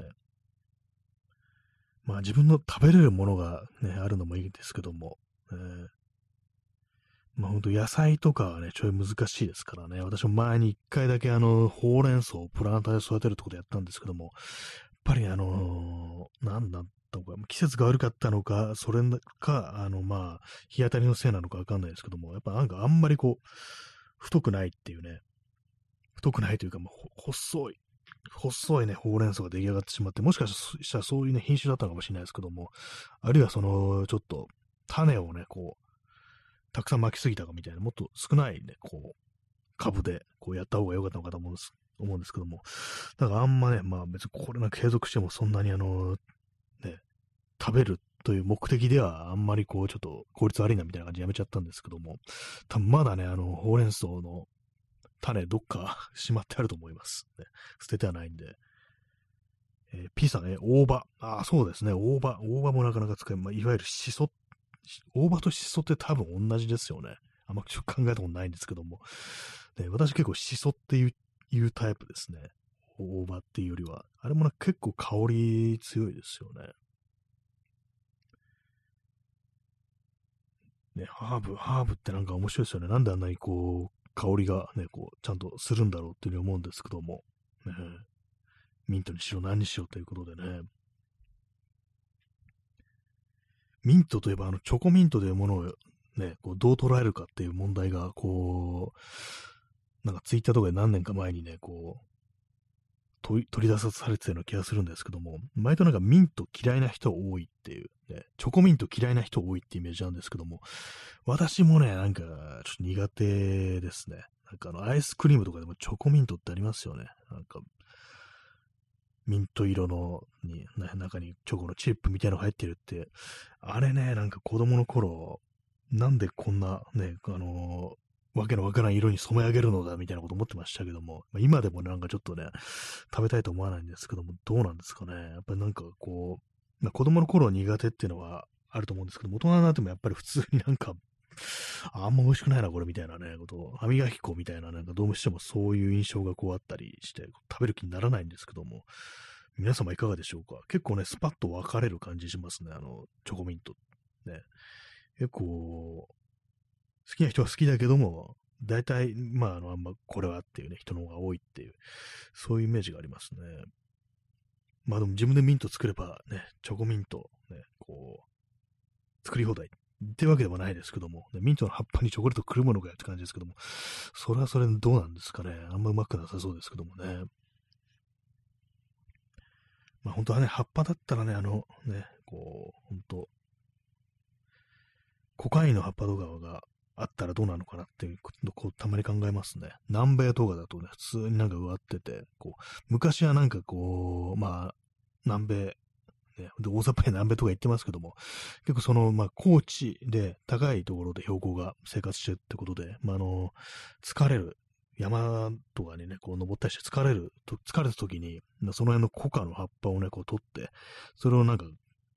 まあ自分の食べれるものがね、あるのもいいですけども、えー、まあ本当野菜とかはね、ちょい難しいですからね。私も前に一回だけあの、ほうれん草をプランターで育てるってことやったんですけども、やっぱりあのー、なんだったのか、季節が悪かったのか、それか、あの、まあ、日当たりのせいなのかわかんないですけども、やっぱなんかあんまりこう、太くないっていうね、太くないというか、もう細い、細いね、ほうれん草が出来上がってしまって、もしかしたらそういうね、品種だったのかもしれないですけども、あるいはその、ちょっと、種をね、こう、たくさん巻きすぎたかみたいな、もっと少ないね、こう、株で、こうやった方が良かったのかと思うんです、思うんですけども、だからあんまね、まあ別にこれが継続してもそんなにあの、ね、食べるという目的ではあんまりこう、ちょっと効率悪いなみたいな感じでやめちゃったんですけども、多分まだね、あの、ほうれん草の種どっか しまってあると思います。ね、捨ててはないんで。えー、P さんね、大葉。ああ、そうですね、大葉。大葉もなかなか使え、まあ、いわゆるシソ、大葉とシソって多分同じですよね。あんま考えたことないんですけども。ね、私結構シソっていういうタイプですね。大葉っていうよりは。あれもな結構香り強いですよね。ね、ハーブ、ハーブってなんか面白いですよね。なんであんなにこう、香りがね、こう、ちゃんとするんだろうっていうふうに思うんですけども、ね、ミントにしろ何にしろということでね、ミントといえば、あの、チョコミントというものをね、こうどう捉えるかっていう問題が、こう、なんかツイッターとかで何年か前にね、こう、取り出されてたような気がするんですけども、毎度なんかミント嫌いな人多いっていう、ね、チョコミント嫌いな人多いってイメージなんですけども、私もね、なんかちょっと苦手ですね。なんかあの、アイスクリームとかでもチョコミントってありますよね。なんか、ミント色のに、中にチョコのチップみたいなのが入ってるって、あれね、なんか子供の頃、なんでこんなね、あのわけのわからん色に染め上げるのだみたいなこと思ってましたけども、まあ、今でもなんかちょっとね、食べたいと思わないんですけども、どうなんですかね。やっぱりなんかこう、まあ、子供の頃苦手っていうのはあると思うんですけども、大人になってもやっぱり普通になんか、あんま美味しくないな、これみたいなね、ことを、歯磨き粉みたいな、なんかどうしてもそういう印象がこうあったりして、食べる気にならないんですけども、皆様いかがでしょうか結構ね、スパッと分かれる感じしますね、あの、チョコミント。ね。結構、好きな人は好きだけども、大体、まあ、あの、あんまこれはっていうね、人の方が多いっていう、そういうイメージがありますね。まあでも自分でミント作ればね、チョコミント、ね、こう、作り放題ってわけでもないですけども、ね、ミントの葉っぱにチョコレートくるものかよって感じですけども、それはそれどうなんですかね。あんまうまくなさそうですけどもね。まあ本当はね、葉っぱだったらね、あのね、こう、本当コカインの葉っぱとかがあったらどうなのかなっていうことこうたまに考えますね。南米とかだとね、普通になんか植わってて、こう、昔はなんかこう、まあ、南米、ね、で大雑把に南米とか言ってますけども、結構その、まあ、高地で高いところで標高が生活してるってことで、まあ、あの、疲れる、山とかにね、こう登ったりして疲れる、疲れた時に、その辺のコカの葉っぱをね、こう取って、それをなんか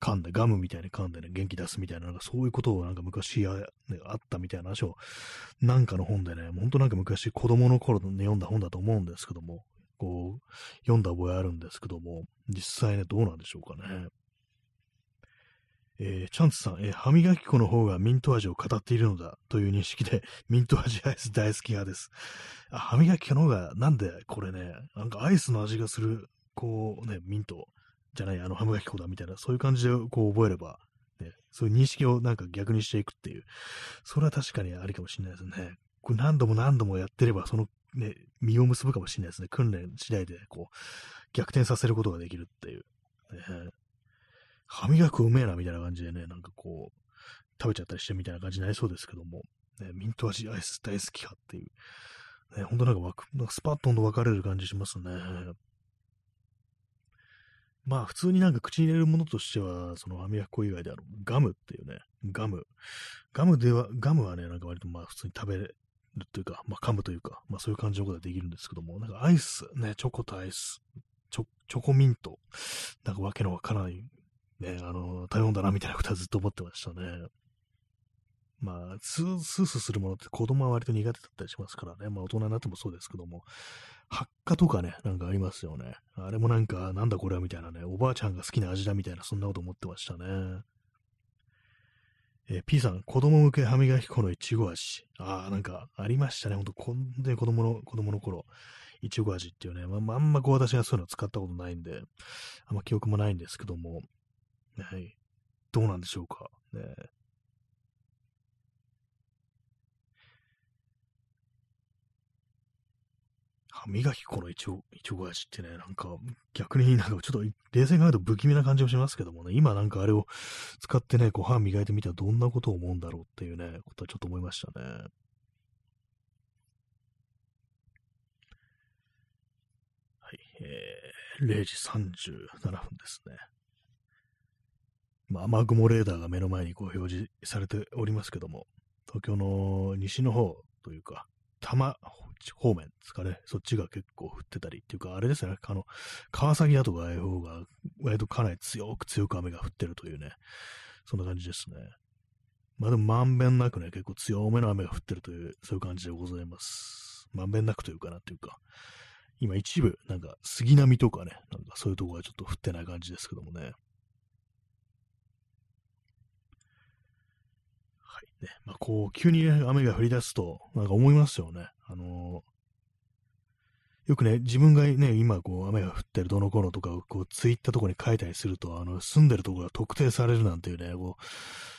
噛んで、ガムみたいに噛んでね、元気出すみたいな、なんかそういうことをなんか昔や、ね、あったみたいな話を、なんかの本でね、ほんとなんか昔子供の頃に読んだ本だと思うんですけども、こう、読んだ覚えあるんですけども、実際ね、どうなんでしょうかね。えー、チャンツさん、えー、歯磨き粉の方がミント味を語っているのだという認識で、ミント味アイス大好き派です。歯磨き粉の方が、なんでこれね、なんかアイスの味がする、こうね、ミントじゃない、あの、歯磨き粉だみたいな、そういう感じでこう覚えれば、ね、そういう認識をなんか逆にしていくっていう、それは確かにありかもしれないですね。これ何度も何度もやってれば、そのね、実を結ぶかもしれないですね。訓練次第で、こう、逆転させることができるっていう。ね、歯磨くうめえなみたいな感じでね、なんかこう、食べちゃったりしてみたいな感じになりそうですけども、ね、ミント味アイス大好きかっていう。ね、ほんとなんかわく、なんかスパッとんと分かれる感じしますね。まあ普通になんか口に入れるものとしては、その歯磨き粉以外であるガムっていうね、ガム。ガムでは、ガムはね、なんか割とまあ普通に食べるというか、まあ噛むというか、まあそういう感じのことができるんですけども、なんかアイス、ね、チョコとアイス、チョチョコミント、なんかわけのわからない、ね、あの、食べ物だなみたいなことはずっと思ってましたね。まあ、スースーするものって子供は割と苦手だったりしますからね。まあ大人になってもそうですけども、発火とかね、なんかありますよね。あれもなんか、なんだこれはみたいなね、おばあちゃんが好きな味だみたいな、そんなこと思ってましたね。えー、P さん、子供向け歯磨き粉のいちご味。ああ、なんかありましたね。ほんと、こんで子供の、子供の頃、いちご味っていうね、まあ、あんまこう私がそういうの使ったことないんで、あんま記憶もないんですけども、はい。どうなんでしょうか。ね、歯磨き粉のいちご、いちご味ってね、なんか逆になんかちょっと冷静に考えると不気味な感じもしますけどもね、今なんかあれを使ってね、こう歯磨いてみたらどんなことを思うんだろうっていうね、ことはちょっと思いましたね。はい、えー、0時37分ですね。まあ、雨雲レーダーが目の前にこう表示されておりますけども、東京の西の方というか、多摩方面ですかね。そっちが結構降ってたりっていうか、あれですね。あの、川崎だとかああいう方が、割とかなり強く強く雨が降ってるというね。そんな感じですね。まあでもまんべんなくね、結構強めの雨が降ってるという、そういう感じでございます。まんべんなくというかなっていうか、今一部、なんか杉並とかね、なんかそういうとこがちょっと降ってない感じですけどもね。ね、まあ、こう、急に、ね、雨が降り出すと、なんか思いますよね。あのー、よくね、自分がね、今こう、雨が降ってるどの頃とかを、こう、ツイッターとかに書いたりすると、あの、住んでるところが特定されるなんていうね、こう、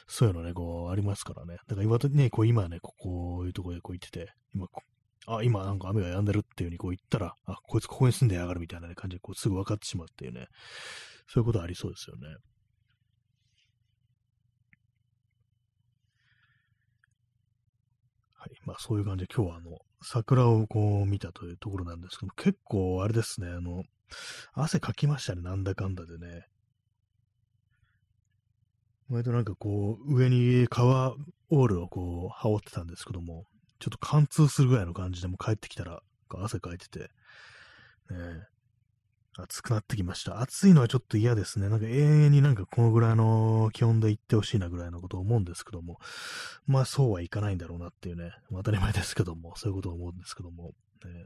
そういうのね、こう、ありますからね。だから今、ね、こう、今ね、ここういうところでこう行ってて、今、あ、今なんか雨が止んでるっていう風にこう言ったら、あ、こいつここに住んでやがるみたいな、ね、感じでこうすぐ分かってしまうっていうね、そういうことありそうですよね。そういう感じで今日はあの、桜をこう見たというところなんですけど結構あれですね、あの、汗かきましたね、なんだかんだでね。割となんかこう、上に革オールをこう、羽織ってたんですけども、ちょっと貫通するぐらいの感じでも帰ってきたら、汗かいてて、ね、暑くなってきました。暑いのはちょっと嫌ですね。なんか永遠になんかこのぐらいの気温で行ってほしいなぐらいのことを思うんですけども、まあそうはいかないんだろうなっていうね、当たり前ですけども、そういうことを思うんですけども、ね、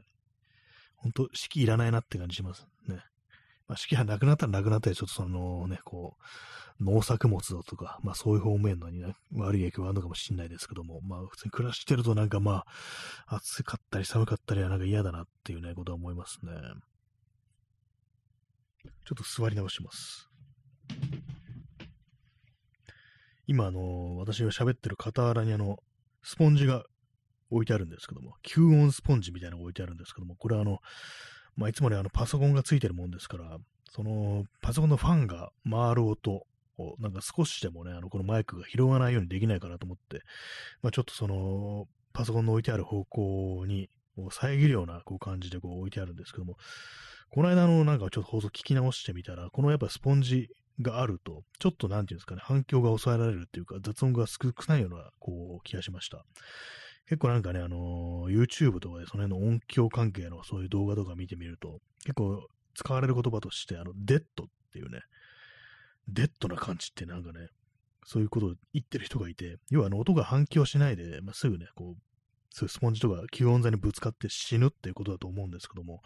本当四季いらないなって感じしますね。まあ、四季がなくなったらなくなったらちょっとそのね、こう、農作物だとか、まあそういう方面のに、ね、悪い影響があるのかもしれないですけども、まあ普通に暮らしてるとなんかまあ、暑かったり寒かったりはなんか嫌だなっていうね、ことは思いますね。ちょっと座り直します。今、あの、私が喋ってる傍らにあの、スポンジが置いてあるんですけども、吸音スポンジみたいなのが置いてあるんですけども、これはあの、まあ、いつもね、あの、パソコンがついてるもんですから、その、パソコンのファンが回る音を、なんか少しでもね、あの、このマイクが拾わないようにできないかなと思って、まあ、ちょっとその、パソコンの置いてある方向に、遮るようなこう感じでこう置いてあるんですけども、この間のなんかちょっと放送聞き直してみたら、このやっぱスポンジがあると、ちょっとなんていうんですかね、反響が抑えられるっていうか、雑音が少ないような、こう、気がしました。結構なんかね、あのー、YouTube とかでその辺の音響関係のそういう動画とか見てみると、結構使われる言葉として、あの、デッドっていうね、デッドな感じってなんかね、そういうことを言ってる人がいて、要はあの音が反響しないで、まあ、すぐね、こう、そういうスポンジとか吸音材にぶつかって死ぬっていうことだと思うんですけども、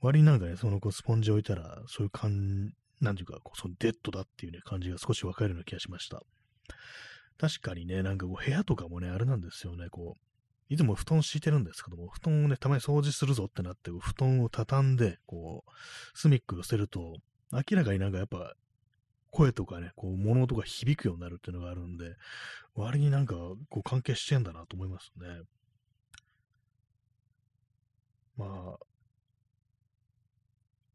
割になんかね、そのこうスポンジ置いたら、そういう感じ、なんていうか、こうそのデッドだっていうね、感じが少しわかるような気がしました。確かにね、なんかこう部屋とかもね、あれなんですよね、こう、いつも布団敷いてるんですけども、布団をね、たまに掃除するぞってなって、布団を畳んで、こう、スミック寄せると、明らかになんかやっぱ、声とかね、こう、物音が響くようになるっていうのがあるんで、割になんか、こう、関係してんだなと思いますね。まあ、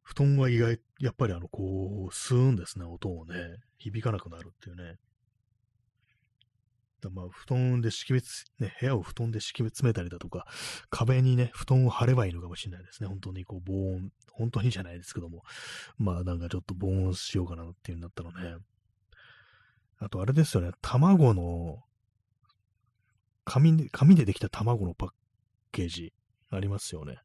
布団は意外、やっぱりあの、こう、吸うんですね、音をね、響かなくなるっていうね。まあ、布団で敷きね、部屋を布団で敷き詰めたりだとか、壁にね、布団を張ればいいのかもしれないですね。本当にこう、防音、本当にじゃないですけども、まあ、なんかちょっと防音しようかなっていうんだったらね。あと、あれですよね、卵の、紙で、紙でできた卵のパッケージありますよね。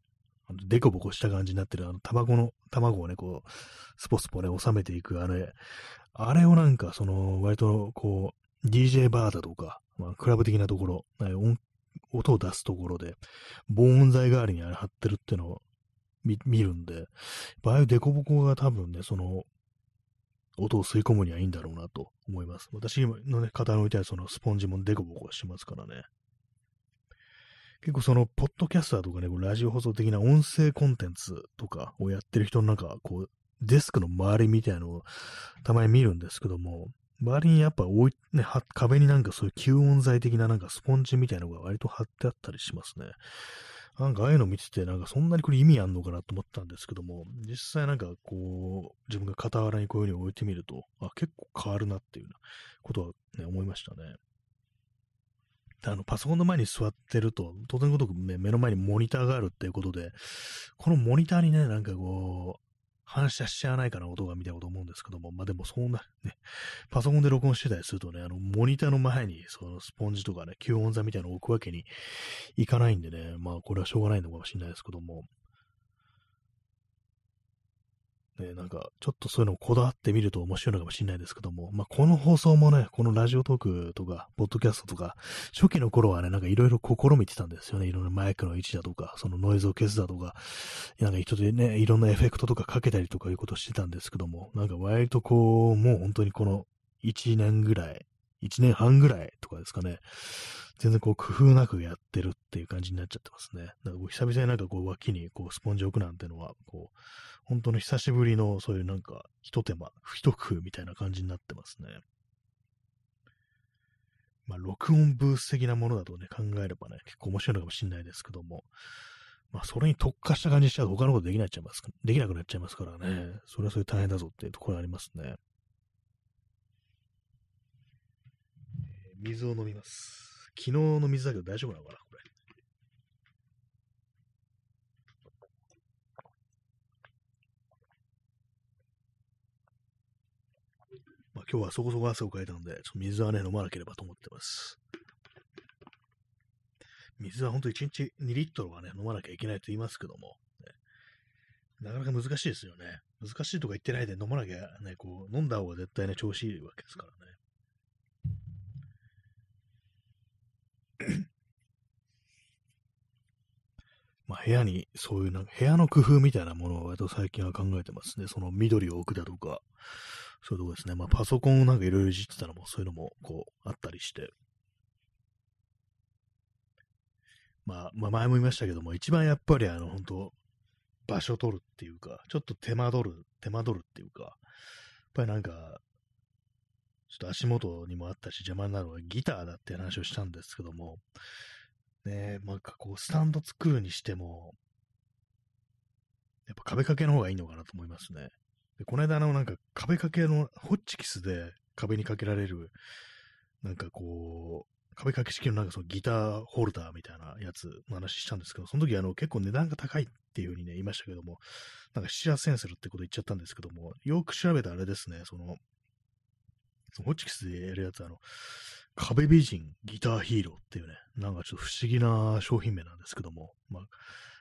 デコボコした感じになってる、あの、卵の、卵をね、こう、スポスポね、収めていく、あれ、あれをなんか、その、割と、こう、DJ バーだとか、まあ、クラブ的なところ、音を出すところで、防音材代わりにあれ貼ってるっていうのを見るんで、ああいうデコボコが多分ね、その、音を吸い込むにはいいんだろうなと思います。私のね、型に置いてあるそのスポンジもデコボコしますからね。結構その、ポッドキャスターとかね、ラジオ放送的な音声コンテンツとかをやってる人のなんか、こう、デスクの周りみたいなのをたまに見るんですけども、周りにやっぱ置い、ね、壁になんかそういう吸音材的ななんかスポンジみたいなのが割と貼ってあったりしますね。なんかああいうの見てて、なんかそんなにこれ意味あんのかなと思ったんですけども、実際なんかこう、自分が傍らにこういう風に置いてみると、あ、結構変わるなっていうことはね、思いましたね。あの、パソコンの前に座ってると、当然ごとく、目の前にモニターがあるっていうことで、このモニターにね、なんかこう、反射しちゃわないかな音が見たこと思うんですけども、まあでもそんな、ね、パソコンで録音してたりするとね、あの、モニターの前に、そのスポンジとかね、吸音材みたいなのを置くわけにいかないんでね、まあこれはしょうがないのかもしれないですけども、ね、なんか、ちょっとそういうのをこだわってみると面白いのかもしれないですけども、まあ、この放送もね、このラジオトークとか、ポッドキャストとか、初期の頃はね、なんかいろいろ試みてたんですよね。いろんなマイクの位置だとか、そのノイズを消すだとか、なんか人でね、いろんなエフェクトとかかけたりとかいうことをしてたんですけども、なんか割とこう、もう本当にこの1年ぐらい、1年半ぐらいとかですかね、全然こう工夫なくやってるっていう感じになっちゃってますね。なんか久々になんかこう脇にこうスポンジ置くなんてのは、こう、本当の久しぶりのそういうなんか一手間、一工夫みたいな感じになってますね。まあ、録音ブース的なものだとね、考えればね、結構面白いのかもしれないですけども、まあ、それに特化した感じしちゃうと他のことできなっちゃいます、できなくなっちゃいますからね、それはそれ大変だぞっていうところありますね。水を飲みます。昨日の水だけど大丈夫なのかなこれ。まあ、今日はそこそこ汗をかいたので、ちょっと水はね、飲まなければと思ってます。水は本当1日2リットルはね、飲まなきゃいけないと言いますけども、ね、なかなか難しいですよね。難しいとか言ってないで飲まなきゃね、こう、飲んだ方が絶対ね、調子いいわけですからね。まあ、部屋に、そういうなんか、部屋の工夫みたいなものを割と最近は考えてますね。その緑を置くだとか、そういうとこですね。まあ、パソコンをなんかいろいろいじってたのも、そういうのも、こう、あったりして。まあ、まあ、前も言いましたけども、一番やっぱりあの、本当場所取るっていうか、ちょっと手間取る、手間取るっていうか、やっぱりなんか、ちょっと足元にもあったし邪魔になるのはギターだって話をしたんですけども、ねえ、まあ、こう、スタンド作るにしても、やっぱ壁掛けの方がいいのかなと思いますね。で、この間のなんか壁掛けのホッチキスで壁にかけられる、なんかこう、壁掛け式のなんかそのギターホルダーみたいなやつの話したんですけど、その時あの結構値段が高いっていう風にね、言いましたけども、なんか7、8千するってこと言っちゃったんですけども、よく調べたあれですね、その、そのホッチキスでやるやつ、あの、壁美人ギターヒーローっていうね、なんかちょっと不思議な商品名なんですけども、まあ、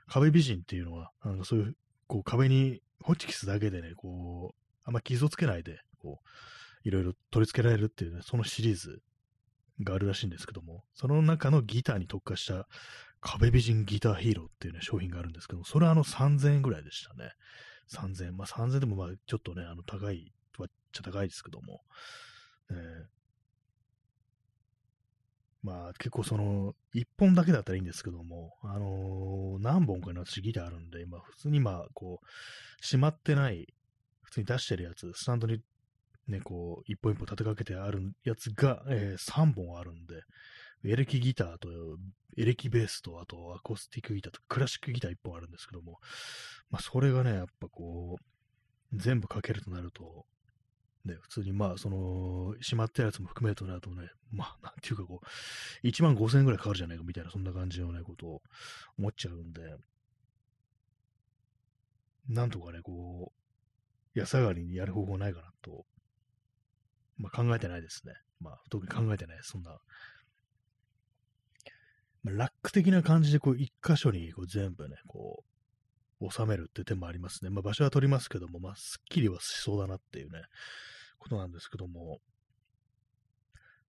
壁美人っていうのは、なんかそういう、こう壁にホチキスだけでね、こう、あんま傷をつけないで、こう、いろいろ取り付けられるっていうね、そのシリーズがあるらしいんですけども、その中のギターに特化した壁美人ギターヒーローっていうね、商品があるんですけども、それはあの3000円ぐらいでしたね。3000円。まあ3000円でもまあちょっとね、あの高い、はっちゃ高いですけども、えー、まあ結構その、一本だけだったらいいんですけども、あのー、何本かに私ギターあるんで、今普通に今、こう、しまってない、普通に出してるやつ、スタンドにね、こう、一本一本立てかけてあるやつが、えー、3本あるんで、エレキギターと、エレキベースと、あとアコースティックギターと、クラシックギター1本あるんですけども、まあそれがね、やっぱこう、全部かけるとなると、ね、普通にまあ、その、しまってるやつも含めるとなるとね、まあ、なんていうかこう、1万5千円ぐらいかかるじゃないかみたいな、そんな感じのね、ことを思っちゃうんで、なんとかね、こう、安上がりにやる方法ないかなと、まあ考えてないですね。まあ、特に考えてない、そんな。まあ、ラック的な感じで、こう、一箇所にこう全部ね、こう、収めるって手もありますね。まあ、場所は取りますけども、まあ、すっきりはしそうだなっていうね、ことなんですけども、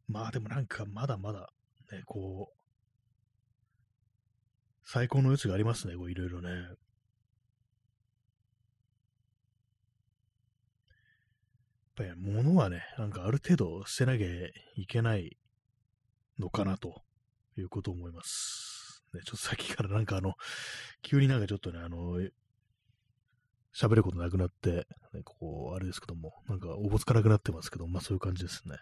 まあでもなんかまだまだね、こう、最高の余地がありますね、こういろいろね。やっぱり物はね、なんかある程度捨てなきゃいけないのかなということを思います。ね、ちょっとさっきからなんかあの、急になんかちょっとね、あの、喋ることなくなって、ね、こう、あれですけども、なんかおぼつかなくなってますけど、まあそういう感じですね。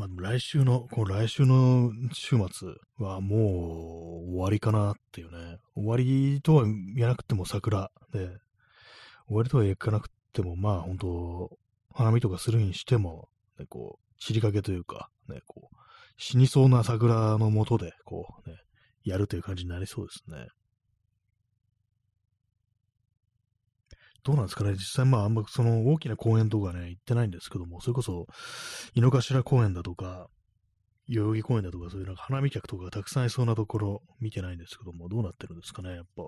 まあ、来週の、この来週の週末はもう終わりかなっていうね。終わりとは言わなくても桜で、終わりとは言わなくても、まあ本当、花見とかするにしても、ね、こう、散りかけというか、ね、こう、死にそうな桜のもとで、こうね、やるという感じになりそうですね。どうなんですかね実際まああんまその大きな公園とかね、行ってないんですけども、それこそ、井の頭公園だとか、代々木公園だとか、そういうなんか花見客とかがたくさんいそうなところ見てないんですけども、どうなってるんですかね、やっぱ。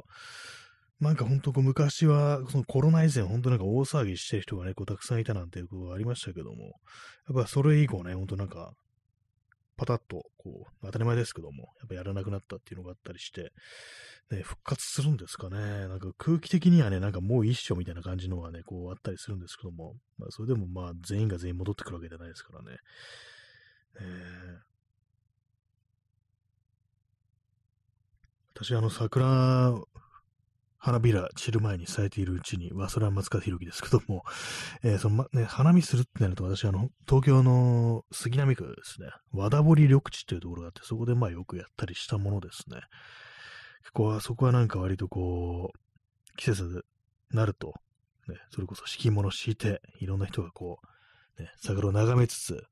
なんか本当昔は、そのコロナ以前、本当なんか大騒ぎしてる人がね、こうたくさんいたなんていうことがありましたけども、やっぱそれ以降ね、本当なんか、パタッと、こう、当たり前ですけども、やっぱやらなくなったっていうのがあったりして、ね、復活するんですかね。なんか空気的にはね、なんかもう一緒みたいな感じのがね、こうあったりするんですけども、まあそれでもまあ全員が全員戻ってくるわけじゃないですからね。えー、私あの桜花びら散る前に咲いているうちに、まあ、それは松川博樹ですけども、えー、その、ま、ね、花見するってなると、私、あの、東京の杉並区ですね、和田堀緑地っていうところがあって、そこでまあよくやったりしたものですね。結構、そこはなんか割とこう、季節になると、ね、それこそ敷物敷いて、いろんな人がこう、ね、桜を眺めつつ、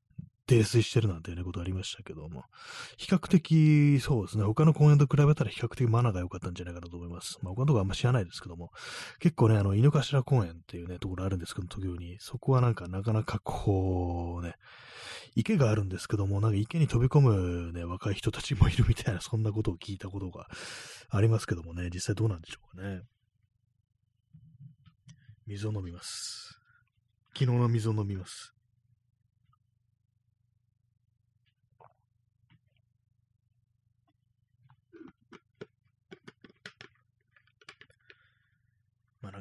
泥酔してるなんていうね、ことありましたけども、比較的、そうですね、他の公園と比べたら比較的マナーが良かったんじゃないかなと思います。まあ、他のとこあんま知らないですけども、結構ね、あの、井の頭公園っていうね、ところあるんですけど、東京に、そこはなんかなかなかこう、ね、池があるんですけども、なんか池に飛び込むね、若い人たちもいるみたいな、そんなことを聞いたことがありますけどもね、実際どうなんでしょうかね。水を飲みます。昨日の水を飲みます。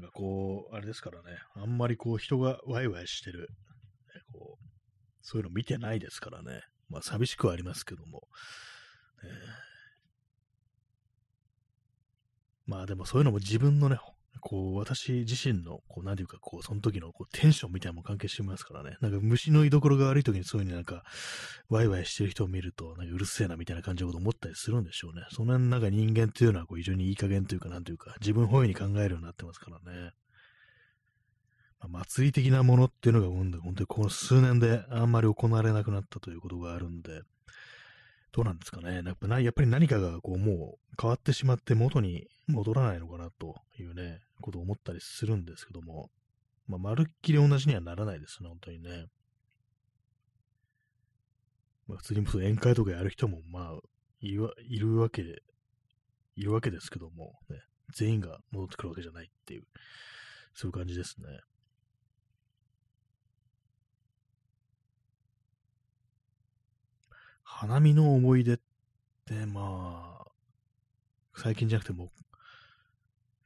なんかこう、あれですからね、あんまりこう人がワイワイしてる、ね、こう、そういうの見てないですからね。まあ寂しくはありますけども。えー、まあでもそういうのも自分のね、こう、私自身の、こう、なんていうか、こう、その時のこうテンションみたいなのも関係してますからね。なんか虫の居所が悪い時にそういうふうになんか、ワイワイしてる人を見ると、なんかうるせえなみたいな感じのこと思ったりするんでしょうね。その辺なんか人間っていうのは、こう、非常にいい加減というか、なんというか、自分本位に考えるようになってますからね。まあ、祭り的なものっていうのが、本当にこの数年であんまり行われなくなったということがあるんで、どうなんですかね。やっぱやっぱり何かがこうもう変わってしまって元に戻らないのかなというね、ことを思ったりするんですけども、まあ、まるっきり同じにはならないですね、本当にね。まあ、普通に宴会とかやる人も、まあ、いるいるわけで、いるわけですけども、ね、全員が戻ってくるわけじゃないっていう、そういう感じですね。花見の思い出って、まあ、最近じゃなくても、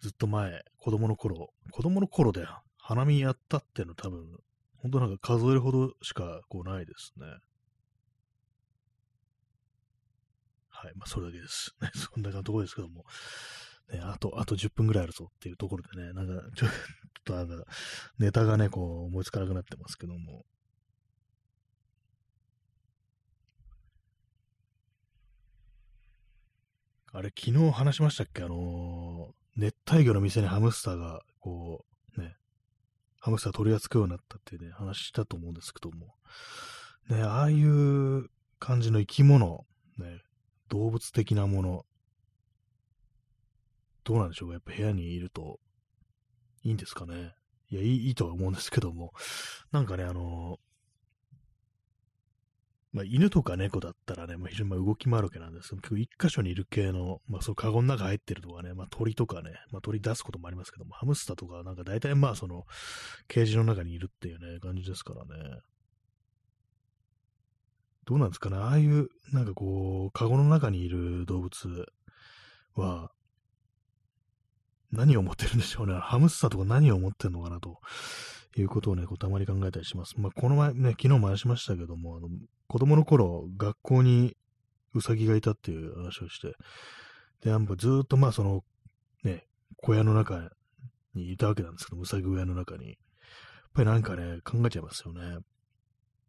ずっと前、子供の頃、子供の頃で花見やったっていうの多分、本当なんか数えるほどしかこうないですね。はい、まあそれだけです。ね、そんなところですけども。ね、あと、あと10分ぐらいあるぞっていうところでね、なんか、ちょっとなんか、ネタがね、こう思いつかなくなってますけども。あれ、昨日話しましたっけ？あのー、熱帯魚の店にハムスターが、こう、ね、ハムスター取り扱うようになったってね、話したと思うんですけども、ね、ああいう感じの生き物、ね、動物的なもの、どうなんでしょう？かやっぱ部屋にいると、いいんですかね？いや、いい、いいとは思うんですけども、なんかね、あのまあ、犬とか猫だったらね、まあ、非常にま動き回るわけなんですけど、結構一箇所にいる系の、まあ、そのカゴの中入ってるとかね、まあ、鳥とかね、まあ、鳥出すこともありますけども、ハムスターとかなんか大体まあその、ケージの中にいるっていうね、感じですからね。どうなんですかね、ああいう、なんかこう、カゴの中にいる動物は、何を持ってるんでしょうね。ハムスターとか何を持ってるのかなということをね、こうたまに考えたりします。まあ、この前ね、昨日も話しましたけども、あの、子供の頃、学校にウサギがいたっていう話をして、で、やっぱずっとまあその、ね、小屋の中にいたわけなんですけど、ウサギ小屋の中に。やっぱりなんかね、考えちゃいますよね。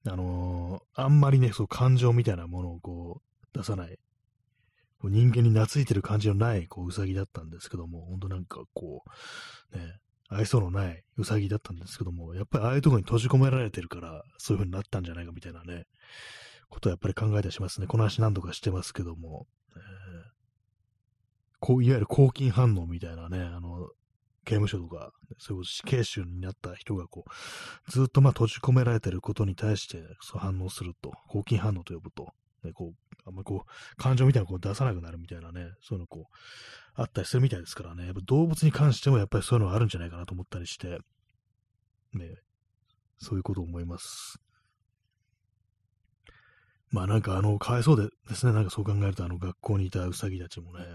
あのー、あんまりね、そう感情みたいなものをこう、出さない。人間に懐いてる感じのない、こう、ウサギだったんですけども、ほんとなんかこう、ね、愛想のないウサギだったんですけども、やっぱりああいうところに閉じ込められてるから、そういう風になったんじゃないかみたいなね、ことをやっぱり考えたりしますね。この話何度かしてますけども、えー、こういわゆる抗菌反応みたいなね、あの、刑務所とか、そういう死刑囚になった人がこう、ずっとまあ閉じ込められてることに対してそう反応すると、抗菌反応と呼ぶと、ね、こう、あんまりこう、感情みたいなのを出さなくなるみたいなね、そういうのこう、あったりするみたいですからね、やっぱ動物に関してもやっぱりそういうのはあるんじゃないかなと思ったりして、ね、そういうことを思います。まあなんかあの、かわいそうでですね、なんかそう考えるとあの学校にいたウサギたちもね、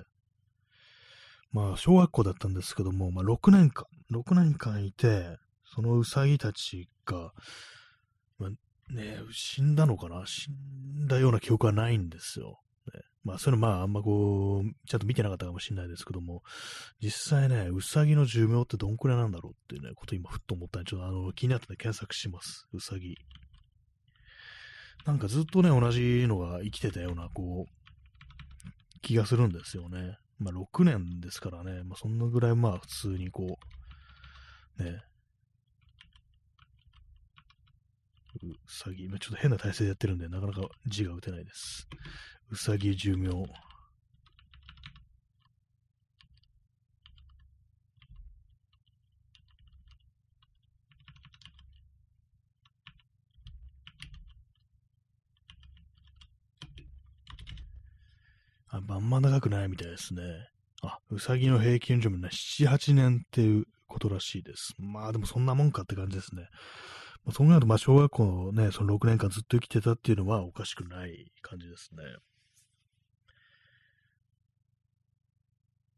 まあ小学校だったんですけども、まあ6年間、6年間いて、そのウサギたちが、ね、死んだのかな？死んだような記憶はないんですよ。ねまあ、そういうのまあ、あんまこう、ちゃんと見てなかったかもしれないですけども、実際ね、うさぎの寿命ってどんくらいなんだろうっていうね、こと今ふっと思ったんで、ちょっとあの、気になって検索します。うさぎ。なんかずっとね、同じのが生きてたような、こう、気がするんですよね。まあ、6年ですからね、まあ、そんなぐらいまあ、普通にこう、ね、うさぎ。今ちょっと変な体勢でやってるんで、なかなか字が打てないです。うさぎ寿命。あ、あんま長くないみたいですね。あ、うさぎの平均寿命ね、7、8年っていうことらしいです。まあでもそんなもんかって感じですね。ま、そうなると、まあ小学校のね、その6年間ずっと生きてたっていうのはおかしくない感じですね。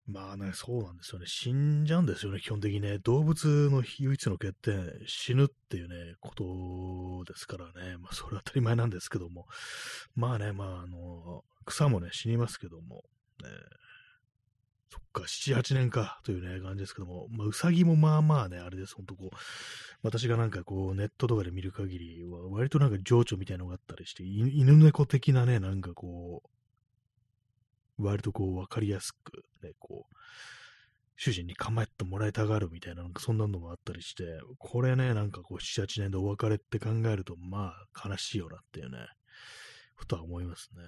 まあね、そうなんですよね。死んじゃうんですよね、基本的にね。動物の唯一の欠点、死ぬっていうね、ことですからね。まあ、それは当たり前なんですけども。まあね、まあ、あの、草もね、死にますけども。ね、そっか、7、8年か、というね、感じですけども。まあ、うさぎもまあまあね、あれです。ほんとこう、私がなんかこう、ネットとかで見る限りは、割となんか情緒みたいなのがあったりして、犬猫的なね、なんかこう、割とこう分かりやすく、ね、こう、主人に構えてもらいたがるみたいな、なんかそんなのもあったりして、これね、なんかこう、7、8年でお別れって考えると、まあ、悲しいよなっていうね、ふとは思いますね。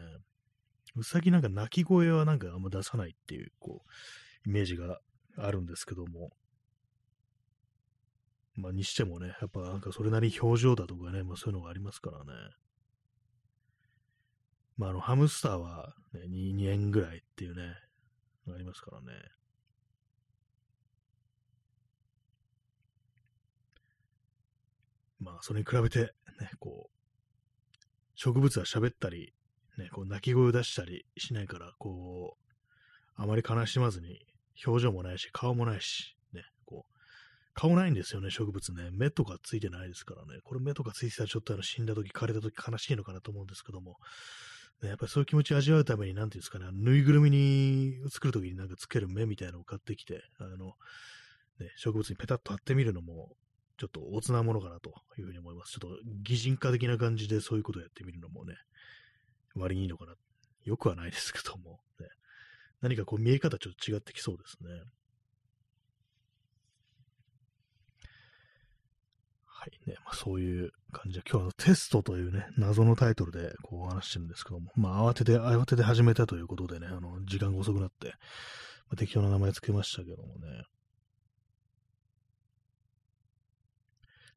うさぎなんか鳴き声はなんかあんま出さないっていう、こう、イメージがあるんですけども、まあ、にしてもね、やっぱなんかそれなりに表情だとかね、まあそういうのがありますからね。まあ、あの、ハムスターは、ね、2, 2円ぐらいっていうね、ありますからね。まあ、それに比べて、ね、こう、植物は喋ったり、ね、こう、鳴き声を出したりしないから、こう、あまり悲しまずに、表情もないし、顔もないし、ね、こう、顔ないんですよね、植物ね。目とかついてないですからね。これ目とかついてたらちょっとあの死んだ時、枯れた時悲しいのかなと思うんですけども、ね、やっぱりそういう気持ちを味わうために、なんていうんですかね、ぬいぐるみに作るときになんかつける目みたいなのを買ってきて、あの、ね、植物にペタッと貼ってみるのも、ちょっとおつなものかなというふうに思います。ちょっと擬人化的な感じでそういうことをやってみるのもね、割にいいのかな。よくはないですけども、ね、何かこう見え方ちょっと違ってきそうですね。はいね、まあ、そういう感じで、今日はテストというね、謎のタイトルでこう話してるんですけども、まあ、慌てて、慌てて始めたということでね、あの、時間が遅くなって、まあ、適当な名前つけましたけどもね。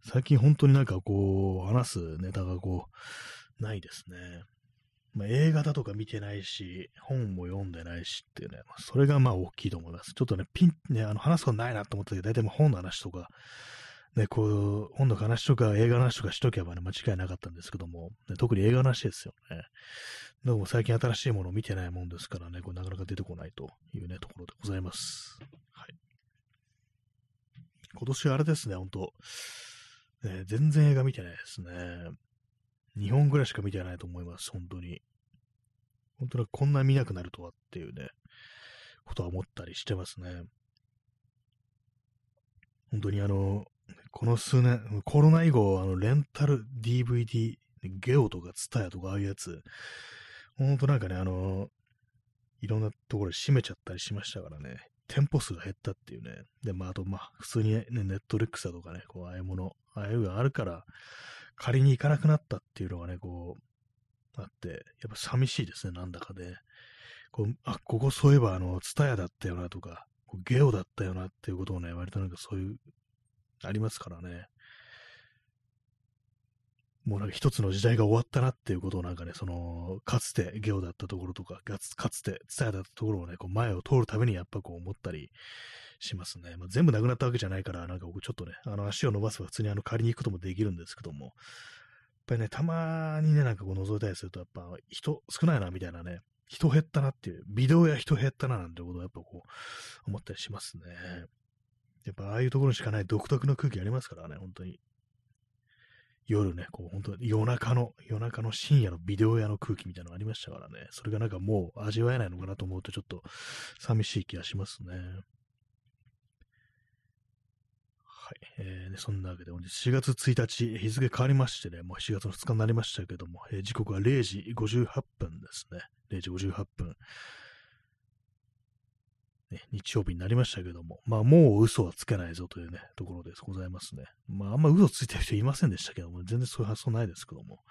最近本当になんかこう、話すネタがこう、ないですね。まあ、映画だとか見てないし、本も読んでないしっていうね、それがまあ大きいと思います。ちょっとね、ピン、ね、あの話すことないなと思ったけど、大体もう本の話とか、ね、こう、本の話とか映画の話とかしとけばね、間違いなかったんですけども、ね、特に映画の話ですよね。どうも最近新しいものを見てないもんですからね、これなかなか出てこないというね、ところでございます。はい。今年はあれですね、ほんと。ね、全然映画見てないですね。2本ぐらいしか見てないと思います、本当に。本当にこんな見なくなるとはっていうね、ことは思ったりしてますね。本当にあの、この数年、コロナ以後、あの、レンタル DVD、ゲオとかツタヤとかああいうやつ、ほんとなんかね、あの、いろんなところで閉めちゃったりしましたからね、店舗数が減ったっていうね。で、まあ、あと、まあ、普通にね、ネットリックスだとかね、こう、ああいうもの、ああいうのがあるから、借りに行かなくなったっていうのがね、こう、あって、やっぱ寂しいですね、なんだか、ね。こう、あ、ここそういえば、あの、ツタヤだったよなとか、ゲオだったよなっていうことをね、割となんかそういうありますからね。もうなんか一つの時代が終わったなっていうことをなんかね、その、かつてゲオだったところとか、かつて伝えだったところをね、こう前を通るためにやっぱこう思ったりしますね。まあ、全部なくなったわけじゃないから、なんか僕ちょっとね、あの足を伸ばせば普通にあの借りに行くこともできるんですけども、ぱりね、たまにね、なんかこう覗いたりすると、やっぱ人少ないなみたいなね、人減ったなっていう、ビデオや人減ったななんてことをやっぱこう思ったりしますね。やっぱああいうところにしかない独特の空気ありますからね、本当に。夜ね、こう本当夜中の、夜中の深夜のビデオ屋の空気みたいなのがありましたからね、それがなんかもう味わえないのかなと思うとちょっと寂しい気がしますね。はい。えー、ね、そんなわけで、本日4月1日、日付変わりましてね、もう7月の2日になりましたけども、えー、時刻は0時58分ですね。0時58分。ね、日曜日になりましたけども、まあもう嘘はつけないぞというね、ところでございますね。まああんま嘘ついてる人いませんでしたけども、全然そういう発想ないですけども、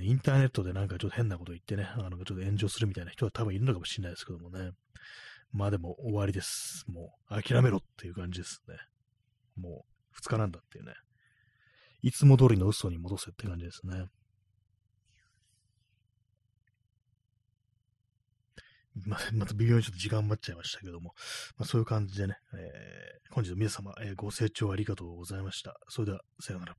インターネットでなんかちょっと変なこと言ってね、あのちょっと炎上するみたいな人は多分いるのかもしれないですけどもね。まあでも終わりです。もう諦めろっていう感じですね。もう2日なんだっていうね。いつも通りの嘘に戻せって感じですね。ま また微妙にちょっと時間待っちゃいましたけども、まあ、そういう感じでね、えー、本日の皆様、えー、ご清聴ありがとうございました。それでは、さようなら。